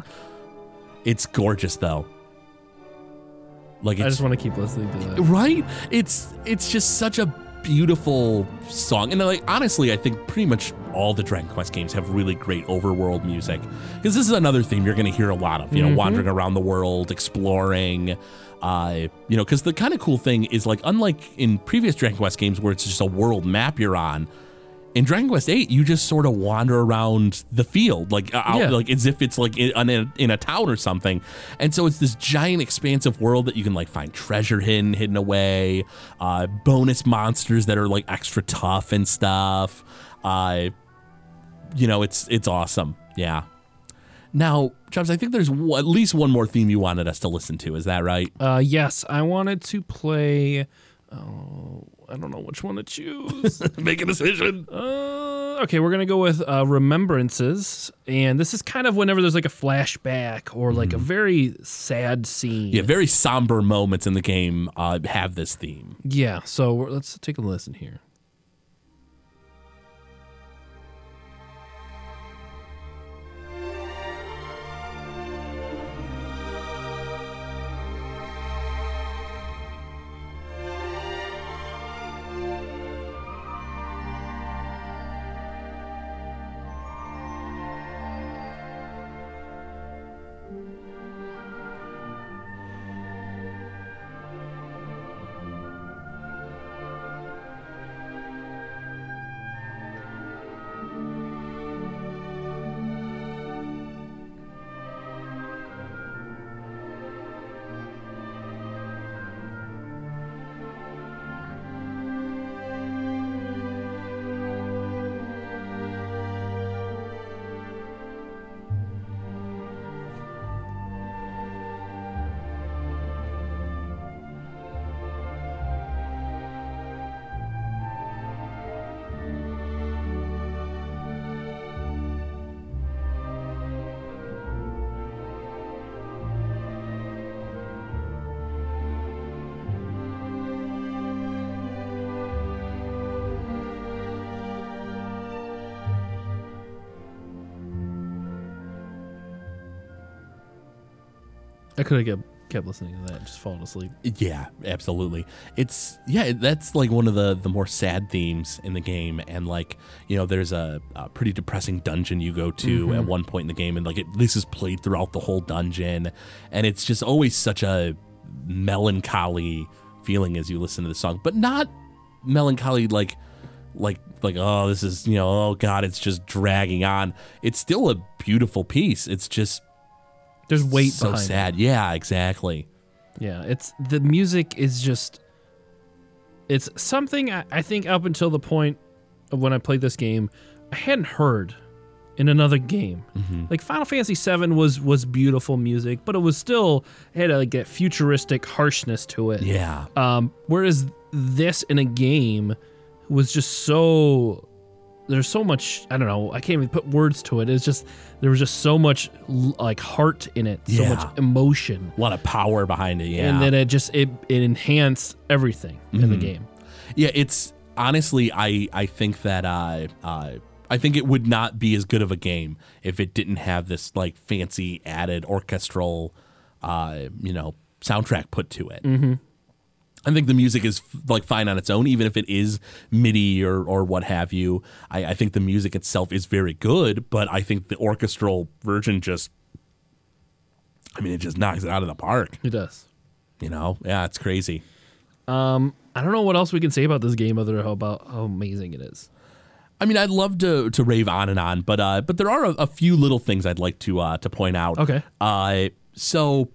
It's gorgeous though. Like I just want to keep listening to that. right. It's it's just such a beautiful song, and like honestly, I think pretty much all the Dragon Quest games have really great overworld music because this is another theme you're going to hear a lot of. You know, wandering around the world, exploring. Uh, you know, because the kind of cool thing is like, unlike in previous Dragon Quest games where it's just a world map you're on, in Dragon Quest VIII, you just sort of wander around the field, like uh, out, Yeah. like as if it's like in, in, a, in a town or something. And so it's this giant, expansive world that you can like find treasure hidden, hidden away, uh, bonus monsters that are like extra tough and stuff. Uh, you know, it's it's awesome. Yeah. Now, Chops, I think there's w- at least one more theme you wanted us to listen to. Is that right? Uh, yes, I wanted to play. Oh, I don't know which one to choose. Make a decision. Uh, okay, we're gonna go with uh, remembrances, and this is kind of whenever there's like a flashback or like a very sad scene. Yeah, very somber moments in the game uh, have this theme. Yeah. So let's take a listen here. Could have kept, kept listening to that and just fallen asleep. Yeah, absolutely. It's yeah, that's like one of the the more sad themes in the game, and like you know, there's a, a pretty depressing dungeon you go to mm-hmm. at one point in the game, and like it, this is played throughout the whole dungeon, and it's just always such a melancholy feeling as you listen to the song, but not melancholy like like like oh this is you know oh god it's just dragging on. It's still a beautiful piece. It's just There's weight so behind it. sad. Yeah, exactly. Yeah, it's the music is just it's something I, I think up until the point of when I played this game, I hadn't heard in another game. Mm-hmm. Like Final Fantasy VII was was beautiful music, but it was still it had like that futuristic harshness to it. Yeah. Um, whereas this in a game was just so there's so much I don't know I can't even put words to it. It's just there was just so much like heart in it, so Yeah. much emotion, A lot of power behind it. Yeah. and then it just it it enhanced everything in Mm-hmm. the game. Yeah, it's honestly, I I think that I uh, I think it would not be as good of a game if it didn't have this like fancy added orchestral, uh, you know, soundtrack put to it. Mm-hmm. I think the music is like fine on its own, even if it is MIDI or or what have you. I, I think the music itself is very good, but I think the orchestral version just, I mean, it just knocks it out of the park. It does. You know, yeah, it's crazy. I don't know what else we can say about this game other than how about how amazing it is. I mean, I'd love to to rave on and on, but uh, but there are a, a few little things I'd like to uh, to point out. Okay. Uh, so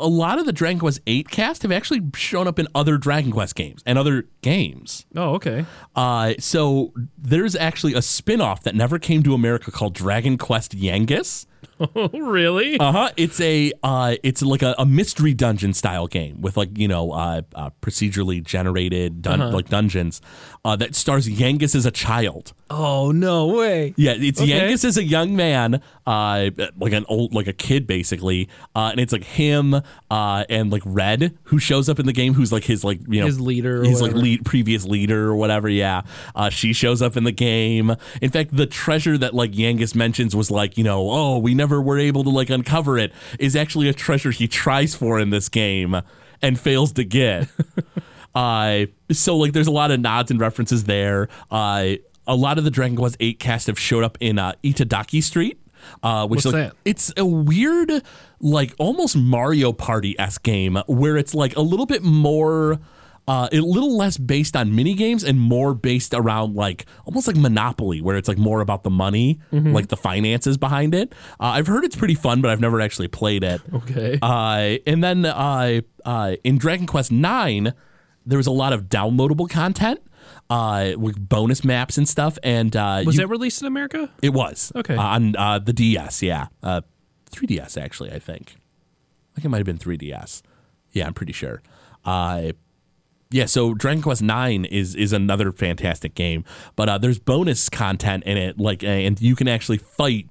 a lot of the Dragon Quest VIII cast have actually shown up in other Dragon Quest games and other games. Oh, okay. Uh, so there's actually a spin-off that never came to America called Dragon Quest Yangus. Oh, really? Uh huh. It's a uh, it's like a, a mystery dungeon style game with like you know uh, uh procedurally generated dun- like dungeons uh, that stars Yangus as a child. oh, no way. Yeah, it's Okay. Yangus as a young man, uh, like an old, like a kid basically, uh, and it's like him uh, and like Red who shows up in the game, who's like his like you know His leader or his like lead previous leader or whatever. Yeah, uh, she shows up in the game. In fact, the treasure that like Yangus mentions was like you know oh we never were able to like uncover it is actually a treasure he tries for in this game and fails to get. Uh, so like there's a lot of nods and references there. Uh, a lot of the Dragon Quest 8 cast have showed up in uh, Itadaki Street. Uh, which What's like, that? It's a weird, like almost Mario Party esque game where it's like a little bit more, uh, a little less based on mini games and more based around like almost like Monopoly, where it's like more about the money, Mm-hmm. like the finances behind it. Uh, I've heard it's pretty fun, but I've never actually played it. Okay. Uh, and then uh, uh, in Dragon Quest Nine, there was a lot of downloadable content uh, with bonus maps and stuff. And uh, was you- that released in America? it was Okay. on uh, the DS. Yeah, uh, 3DS actually. I think. I think it might have been 3DS. Yeah, I'm pretty sure. Uh, yeah, so Dragon Quest Nine is is another fantastic game, but uh, there's bonus content in it, like, and you can actually fight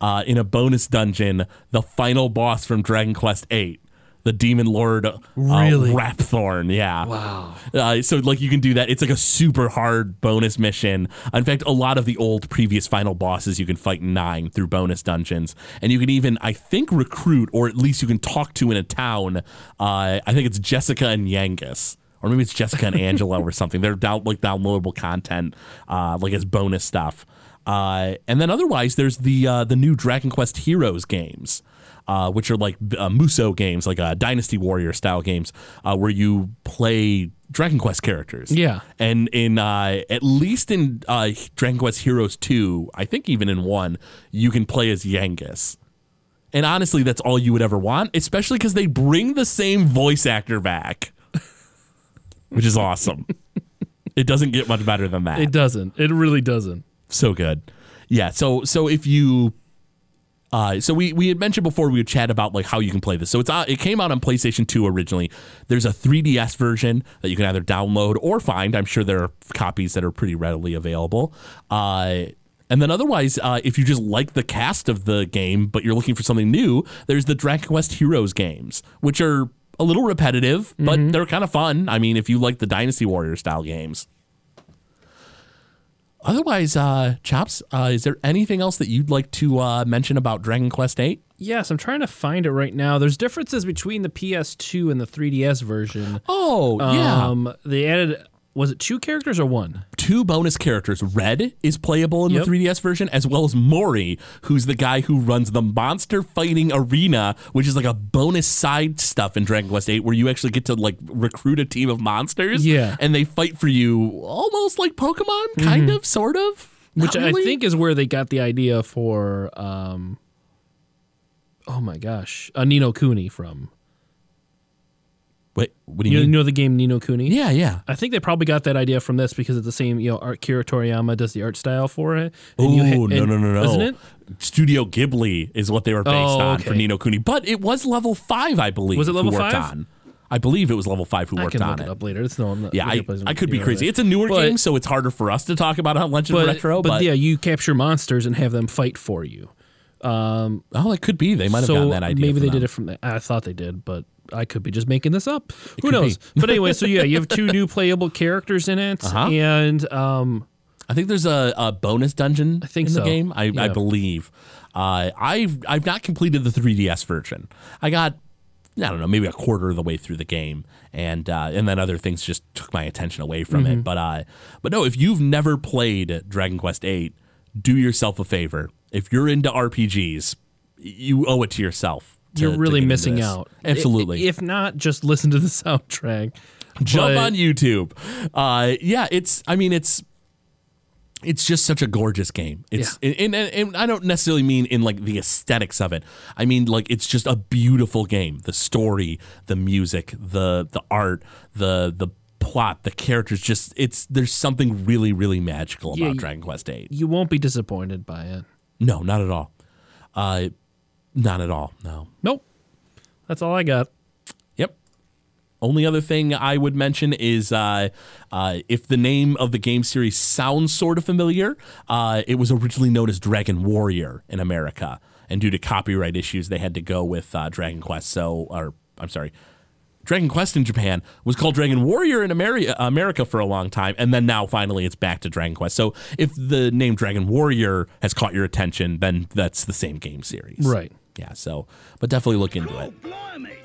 uh, in a bonus dungeon the final boss from Dragon Quest Eight, the Demon Lord, uh, Really? Rapthorn. Yeah, Wow. uh, so like you can do that. It's like a super hard bonus mission. In fact, a lot of the old previous final bosses you can fight in nine through bonus dungeons, and you can even I think recruit or at least you can talk to in a town. Uh, I think it's Jessica and Yangus. Or maybe it's Jessica and Angela or something. They're down like downloadable content, uh, like as bonus stuff. Uh, and then otherwise, there's the uh, the new Dragon Quest Heroes games uh, which are like uh, Musou games, like uh, Dynasty Warrior style games, uh, where you play Dragon Quest characters. Yeah. And in uh, at least in uh, Dragon Quest Heroes 2, I think even in 1, you can play as Yangus. And honestly, that's all you would ever want, especially because they bring the same voice actor back, which is awesome. it doesn't get much better than that It doesn't. It really doesn't. so good. Yeah. So so if you uh, so we, we had mentioned before we would chat about like how you can play this. So it's uh, it came out on PlayStation 2 originally. There's a 3DS version that you can either download or find. I'm sure there are copies that are pretty readily available. Uh, and then otherwise, uh, if you just like the cast of the game, but you're looking for something new, there's the Dragon Quest Heroes games, which are a little repetitive, but they're kind of fun. I mean, if you like the Dynasty Warrior style games. Otherwise, uh, Chops, uh, is there anything else that you'd like to uh, mention about Dragon Quest VIII? Yes, I'm trying to find it right now. There's differences between the PS2 and the 3DS version. Oh, yeah. Um, they added was it two characters or one? Two bonus characters. Red is playable in Yep. the 3DS version, as well as Morrie, who's the guy who runs the Monster Fighting Arena, which is like a bonus side stuff in Dragon Quest VIII, where you actually get to like recruit a team of monsters. Yeah. And they fight for you almost like Pokemon, kind of, sort of. Which Not I think is where they got the idea for um Oh my gosh. Uh, Ni no Kuni from Wait, what do you, You mean? know the game Ni no Kuni? yeah, yeah. I think they probably got that idea from this because it's the same, you know, art Akira Toriyama does the art style for it. Oh no no no no! Isn't it? Studio Ghibli is what they were based Oh, on for. Ni no Kuni, but it was level five, I believe. Was it level five? On. I believe it was level five who worked on it. I worked can on look it, it. up later. It's no, I'm not, Yeah, I, I could be crazy. It's a newer But- game, so it's harder for us to talk about on Legend but, Retro. but, But, yeah, you capture monsters and have them fight for you. Oh, it could be. They might have so gotten that idea. maybe they them. did it from. The, I thought they did, but I could be just making this up. Who knows? but anyway, so yeah, you have two new playable characters in it, Uh-huh. and um, I think there's a, a bonus dungeon I think in the game. I, I believe. Uh, I've I've not completed the 3DS version. I got I don't know maybe a quarter of the way through the game, and uh, and then other things just took my attention away from Mm-hmm. it. But uh, but no, if you've never played Dragon Quest VIII, do yourself a favor. If you're into RPGs, you owe it to yourself. to- you're really missing this. out. Absolutely. I- If not, just listen to the soundtrack. jump But- on YouTube. Uh, yeah, it's. I mean, it's. It's just such a gorgeous game. It's and, and, and I don't necessarily mean in like the aesthetics of it. I mean like it's just a beautiful game. The story, the music, the the art, the the plot, the characters. Just it's there's something really really magical about you- Dragon Quest VIII. You won't be disappointed by it. No, not at all. Uh, not at all. No. Nope. That's all I got. Yep. Only other thing I would mention is uh, uh, if the name of the game series sounds sort of familiar, uh, it was originally known as Dragon Warrior in America, and due to copyright issues, they had to go with uh, Dragon Quest. So, or I'm sorry, Dragon Quest in Japan was called Dragon Warrior in Ameri- America for a long time, and then now finally it's back to Dragon Quest. So, if the name Dragon Warrior has caught your attention, then that's the same game series, Right. Yeah. So, but definitely look into it. Blimey.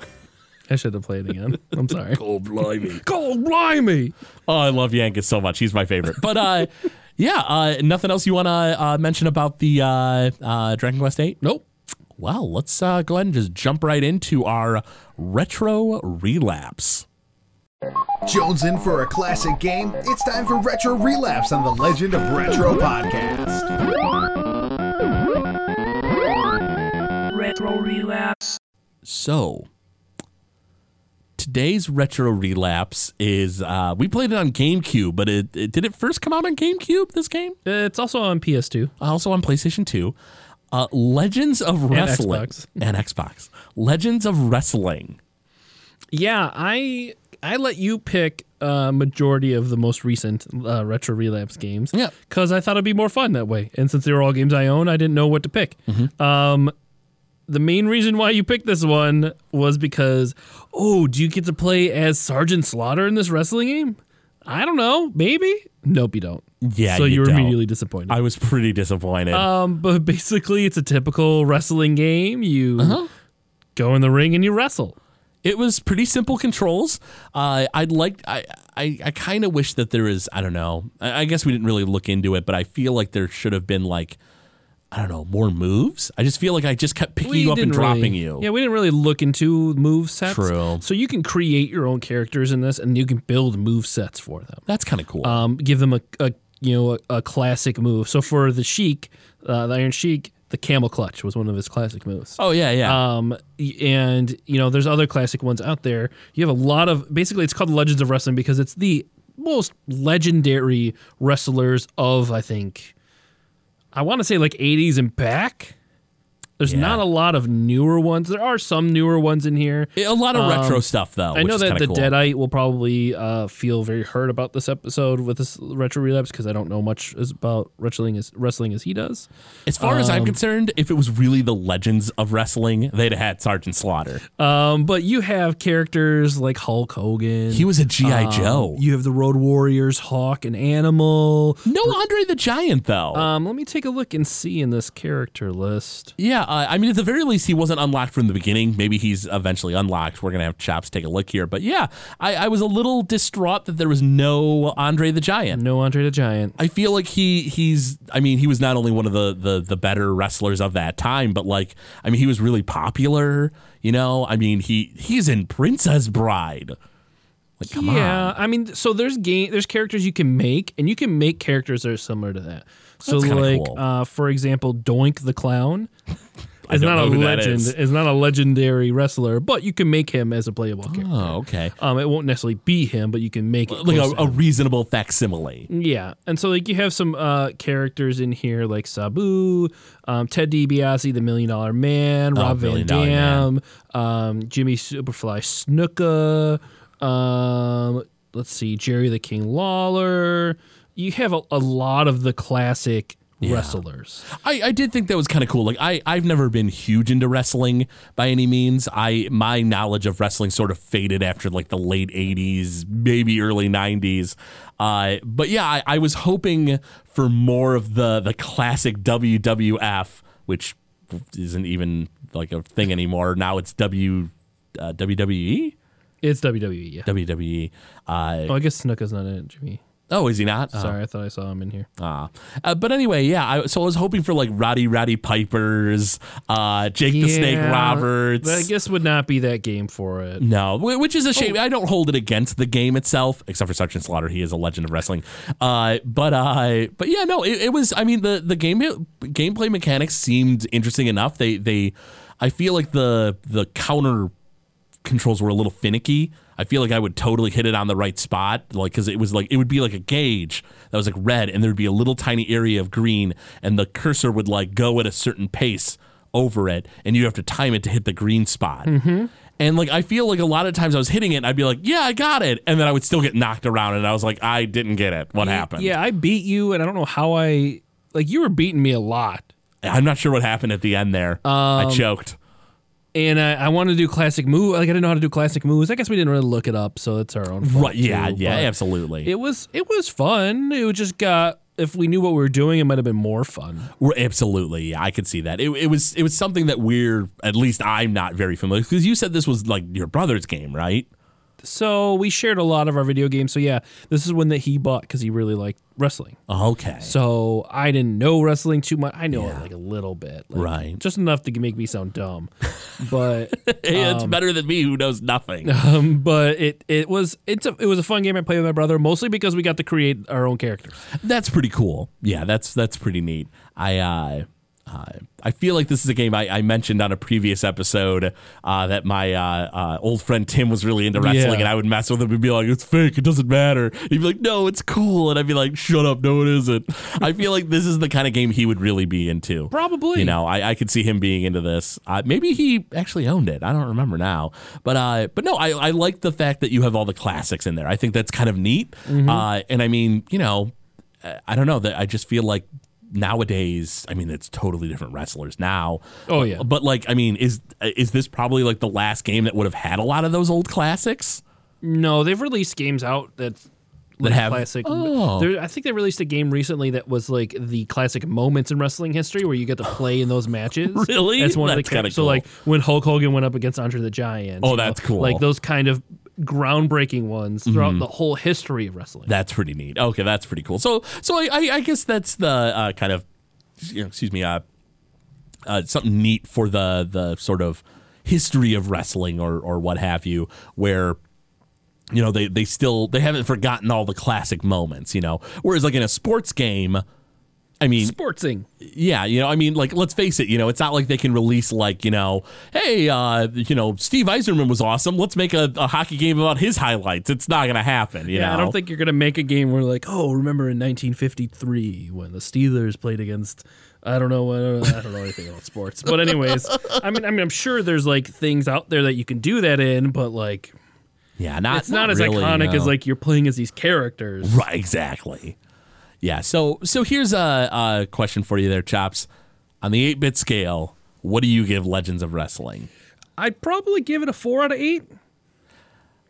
I should have played it again. I'm sorry. Oh, blimey. Gold blimey. Oh, I love Yangus so much. He's my favorite. But uh, yeah, uh, nothing else you want to uh, mention about the uh, uh, Dragon Quest VIII? Nope. Well, let's uh, go ahead and just jump right into our retro relapse. Jones in for a classic game? It's time for Retro Relapse on the Legend of Retro podcast. Retro Relapse. So, today's retro relapse is uh, we played it on GameCube, but it, it did it first come out on GameCube. This game It's also on PS2. also on PlayStation Two. Uh, Legends of Wrestling Xbox. and Xbox. Legends of Wrestling. Yeah, I I let you pick a majority of the most recent uh, retro relapse games. Yeah. because I thought it'd be more fun that way. And since they were all games I own, I didn't know what to pick. Mm-hmm. Um, the main reason why you picked this one was because, oh, do you get to play as Sergeant Slaughter in this wrestling game? I don't know, maybe. Nope, you don't. Yeah, so you you were don't. immediately disappointed. I was pretty disappointed. Um, but basically, it's a typical wrestling game. You Uh-huh. go in the ring and you wrestle. it was pretty simple controls. Uh, I'd like I I, I kind of wish that there is I don't know. I, I guess we didn't really look into it, but I feel like there should have been like I don't know more moves. I just feel like I just kept picking you up and dropping really- you. Yeah, we didn't really look into move sets. True. So you can create your own characters in this, and you can build move sets for them. That's kind of cool. Um, give them a, a you know a, a classic move. So for the Sheik, uh, the Iron Sheik, the Camel Clutch was one of his classic moves. oh yeah, yeah. Um, and you know, there's other classic ones out there. You have a lot of basically, it's called Legends of Wrestling because it's the most legendary wrestlers of I think I want to say like 80s and back. There's Yeah. not a lot of newer ones. There are some newer ones in here. a lot of retro um, stuff though. I know that the cool. Deadite will probably uh, feel very hurt about this episode with this retro relapse because I don't know much as about wrestling as wrestling as he does. As far as I'm um, concerned, if it was really the Legends of Wrestling, they'd have had Sergeant Slaughter. Um, but you have characters like Hulk Hogan. He was a GI Um, Joe. You have the Road Warriors, Hawk, and Animal. no Andre the Giant though. Um, let me take a look and see in this character list. Yeah, uh, I mean, at the very least, he wasn't unlocked from the beginning. Maybe he's eventually unlocked. We're gonna have Chops take a look here, but yeah, I, I was a little distraught that there was no Andre the Giant. No Andre the Giant. I feel like he he's. I mean, he was not only one of the the the better wrestlers of that time, but like, I mean, he was really popular. You know, I mean, he he's in Princess Bride. Like, come yeah, on. I mean, so there's game, there's characters you can make, and you can make characters that are similar to that. So, That's like, cool. uh, for example, Doink the Clown. Is don't a know who that legend. is. Is not a legendary wrestler, but you can make him as a playable character. Oh, okay. Um, it won't necessarily be him, but you can make it Like a, a reasonable facsimile. Yeah, and so like you have some uh, characters in here like Sabu, um, Ted DiBiase, the Million Dollar Man, Oh, Rob Van Dam, um, Jimmy Superfly Snuka, um, let's see, Jerry the King Lawler. You have a, a lot of the classic wrestlers. I, I did think that was kind of cool. Like I I've never been huge into wrestling by any means. I my knowledge of wrestling sort of faded after like the late '80s, maybe early '90s. Uh, but yeah, I, I was hoping for more of the the classic WWF, which isn't even like a thing anymore. Now it's W uh, WWE. It's WWE. Yeah. WWE. Uh, Oh, I guess Snuka's not in it, Jimmy. Oh, is he not? Oh. Sorry, I thought I saw him in here. Ah. Uh, but anyway, yeah. I, so I was hoping for like Roddy Roddy Pipers, uh, Jake the Snake Yeah, Roberts. I guess would not be that game for it. no, which is a shame. Oh. I don't hold it against the game itself, except for Sergeant Slaughter. He is a legend of wrestling. Uh, but uh, but yeah, no, it, it was. I mean, the the game gameplay mechanics seemed interesting enough. They they, I feel like the the counter controls were a little finicky. I feel like I would totally hit it on the right spot, like because it was like it would be like a gauge that was like red, and there'd be a little tiny area of green, and the cursor would like go at a certain pace over it, and you have to time it to hit the green spot. Mm-hmm. And like I feel like a lot of times I was hitting it, and I'd be like, "Yeah, I got it," and then I would still get knocked around, and I was like, "I didn't get it. What happened?" Yeah, I beat you, and I don't know how I like you were beating me a lot. I'm not sure what happened at the end there. I Um, choked. And I, I wanted to do classic move. Like I didn't know how to do classic moves. I guess we didn't really look it up, so it's our own fault. Right? Yeah, too, yeah, but absolutely. It was it was fun. It was just got if we knew what we were doing, it might have been more fun. We're- Absolutely, yeah, I could see that. It, it was it was something that we're at least I'm not very familiar because you said this was like your brother's game, right? So we shared a lot of our video games. So yeah, this is one that he bought because he really liked wrestling. Okay, So I didn't know wrestling too much. I know it like a little bit, like, Right. Just enough to make me sound dumb, but hey, it's better than me who knows nothing. um, but it it was it's a, it was a fun game I played with my brother mostly because we got to create our own characters. that's pretty cool. Yeah, that's that's pretty neat. I uh, uh, I feel like this is a game I, I mentioned on a previous episode uh, that my uh, uh, old friend Tim was really into wrestling, Yeah. and I would mess with him and be like, "It's fake. It doesn't matter." He'd be like, "No, it's cool," and I'd be like, "Shut up. No, it isn't." I feel like this is the kind of game he would really be into. Probably. You know, I, I could see him being into this. Uh, maybe he actually owned it. I don't remember now. But uh, but no, I, I like the fact that you have all the classics in there. I think that's kind of neat. Mm-hmm. Uh, and I mean, you know, I don't know that I just feel like nowadays, I mean, it's totally different wrestlers now. Oh, yeah. But like, I mean, is is this probably like the last game that would have had a lot of those old classics? No, they've released games out that That have- classic. Oh. There, I think they released a game recently that was like the classic moments in wrestling history where you get to play in those matches. Really? That's one of the kinda So like when Hulk Hogan went up against Andre the Giant. Oh, you know, that's cool. Like those kind of groundbreaking ones throughout Mm-hmm. the whole history of wrestling. That's pretty neat. Okay, that's pretty cool. So, so I, I, I guess that's the uh, kind of, you know, excuse me, uh, uh, something neat for the the sort of history of wrestling or or what have you, where you know they they still they haven't forgotten all the classic moments. You know, whereas like in a sports game. I mean, Sportsing. yeah, you know, I mean, like, let's face it, you know, it's not like they can release, like, you know, hey, uh, you know, Steve Yzerman was awesome. Let's make a, a hockey game about his highlights. It's not going to happen, you Yeah, know? I don't think you're gonna make a game where like, oh, remember in 1953 when the Steelers played against. I don't know. I don't know, I don't know anything about sports, but anyways, I mean, I mean, I'm sure there's like things out there that you can do that in, but like, Yeah, not it's not, as really, iconic as like you're playing as these characters. right. Exactly. Yeah. So so here's a, a question for you there, chops. On the eight bit scale, what do you give Legends of Wrestling? I'd probably give it a four out of eight.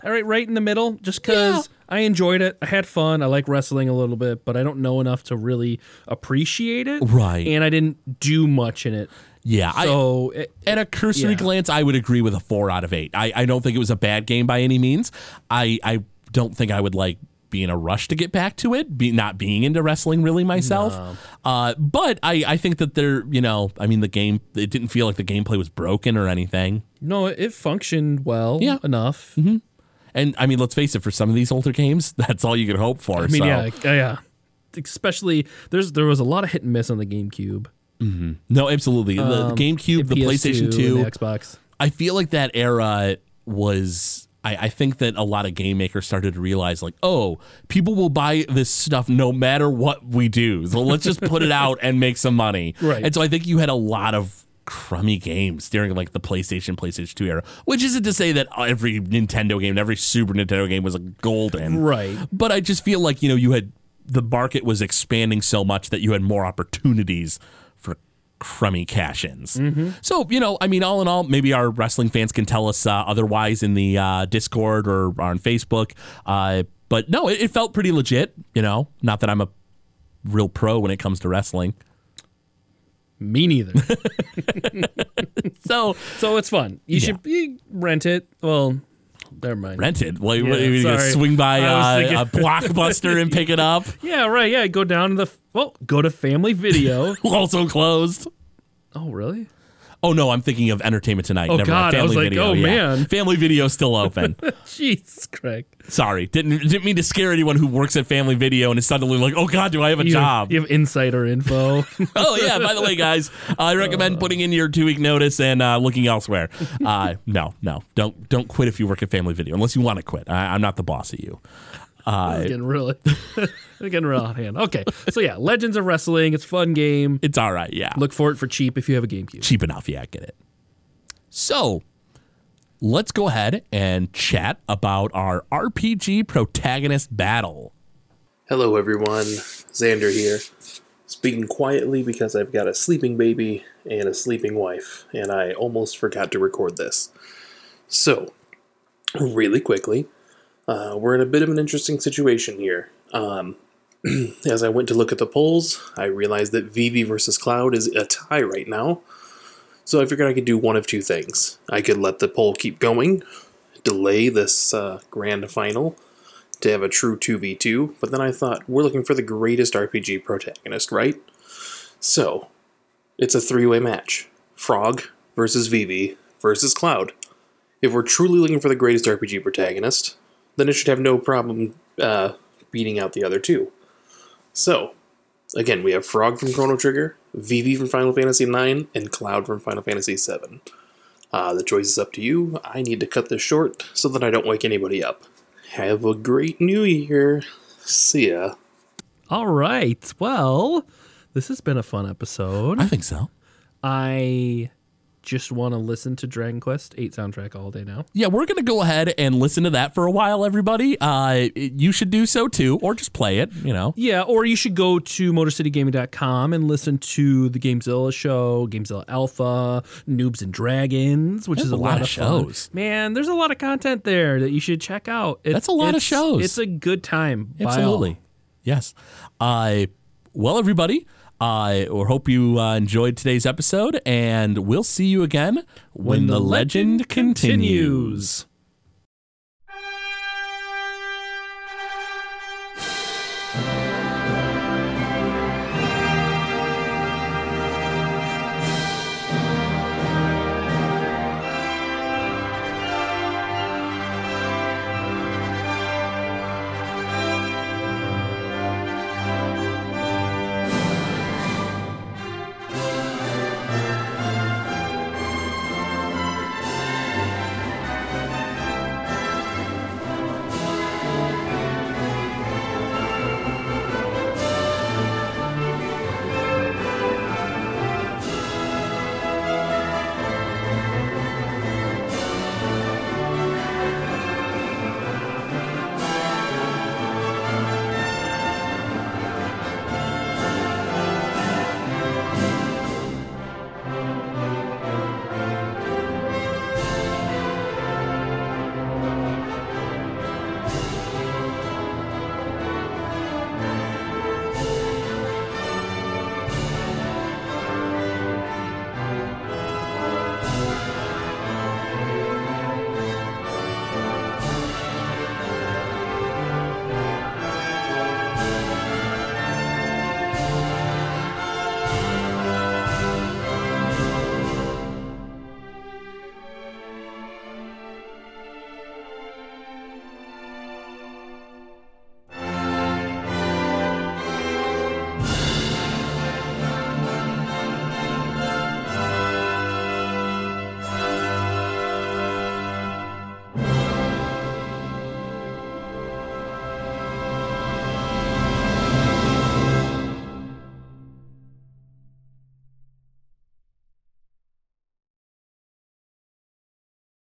All right, right in the middle, just because I enjoyed it. I had fun. I like wrestling a little bit, but I don't know enough to really appreciate it. Right. And I didn't do much in it. Yeah. I, So it, at a cursory Yeah. glance, I would agree with a four out of eight. I, I don't think it was a bad game by any means. I I don't think I would like be in a rush to get back to it, be not being into wrestling really myself. Uh, but I, I think that there, you know, I mean, the game, it didn't feel like the gameplay was broken or anything. no, it functioned well Yeah. enough. And I mean, let's face it, for some of these older games, that's all you could hope for. I mean, so. yeah, yeah. Especially there's there was a lot of hit and miss on the GameCube. No, absolutely. the Um, GameCube, the PS2 PlayStation and 2. the Xbox. I feel like that era was. I, I think that a lot of game makers started to realize, like, oh, people will buy this stuff no matter what we do. So let's just put it out and make some money. Right. And so I think you had a lot of crummy games during like the PlayStation, PlayStation 2 era, which isn't to say that every Nintendo game, every Super Nintendo game was a golden. Right. But I just feel like, you know, you had the market was expanding so much that you had more opportunities crummy cash ins. Mm-hmm. So, you know, I mean, all in all, maybe our wrestling fans can tell us uh, otherwise in the uh, Discord or on Facebook. Uh, but no, it, it felt pretty legit, you know, not that I'm a real pro when it comes to wrestling. Me neither. So, so it's fun. You should you rent it. Well, never mind. rented. Well, Yeah, what, you gonna sorry. swing by I was uh, a blockbuster and pick it up. Yeah, right. Yeah, go down to the well, go to Family Video. Also closed. oh, really? Oh no, I'm thinking of Entertainment Tonight. Oh, Never mind. God, I was Family like, Video, oh, yeah. man. Family Video still open. Jesus, Craig. Sorry, didn't didn't mean to scare anyone who works at Family Video and is suddenly like, oh God, do I have a You job? Have, you have insider info. oh yeah. By the way, guys, I recommend putting in your two week notice and uh, looking elsewhere. Uh, no, no, don't don't quit if you work at Family Video unless you want to quit. I, I'm not the boss of you. It's uh, getting really, it's getting real out of hand. Okay, so yeah, Legends of Wrestling. It's a fun game. It's all right. Yeah, Look for it for cheap if you have a GameCube. cheap enough. Yeah, get it. So let's go ahead and chat about our RPG protagonist battle. Hello, everyone. Xander here. Speaking quietly because I've got a sleeping baby and a sleeping wife, and I almost forgot to record this. So, really quickly, uh, we're in a bit of an interesting situation here. Um, as I went to look at the polls, I realized that Vivi versus Cloud is a tie right now. So I figured I could do one of two things. I could let the poll keep going, delay this uh, grand final, to have a true 2v2, but then I thought, we're looking for the greatest RPG protagonist, right? So, it's a three way match Frog versus Vivi versus Cloud. If we're truly looking for the greatest RPG protagonist, then it should have no problem uh, beating out the other two. So, again, we have Frog from Chrono Trigger, Vivi from Final Fantasy IX, and Cloud from Final Fantasy VII. Uh, the choice is up to you. I need to cut this short so that I don't wake anybody up. Have a great new year. See ya. All right. Well, this has been a fun episode. I think so. I just want to listen to Dragon Quest 8 soundtrack all day now. Yeah, we're gonna go ahead and listen to that for a while, everybody. Uh, you should do so too, or just play it. You know, Yeah, or you should go to MotorCityGaming.com and listen to the Gamezilla show, Gamezilla Alpha, Noobs and Dragons, which There's is a, lot lot, of of fun. shows. Man, there's a lot of content there that you should check out. It- That's a lot of shows. It's a good time. absolutely. Yes. Uh, well, everybody. I uh, hope you uh, enjoyed today's episode, and we'll see you again when, the, legend, continues.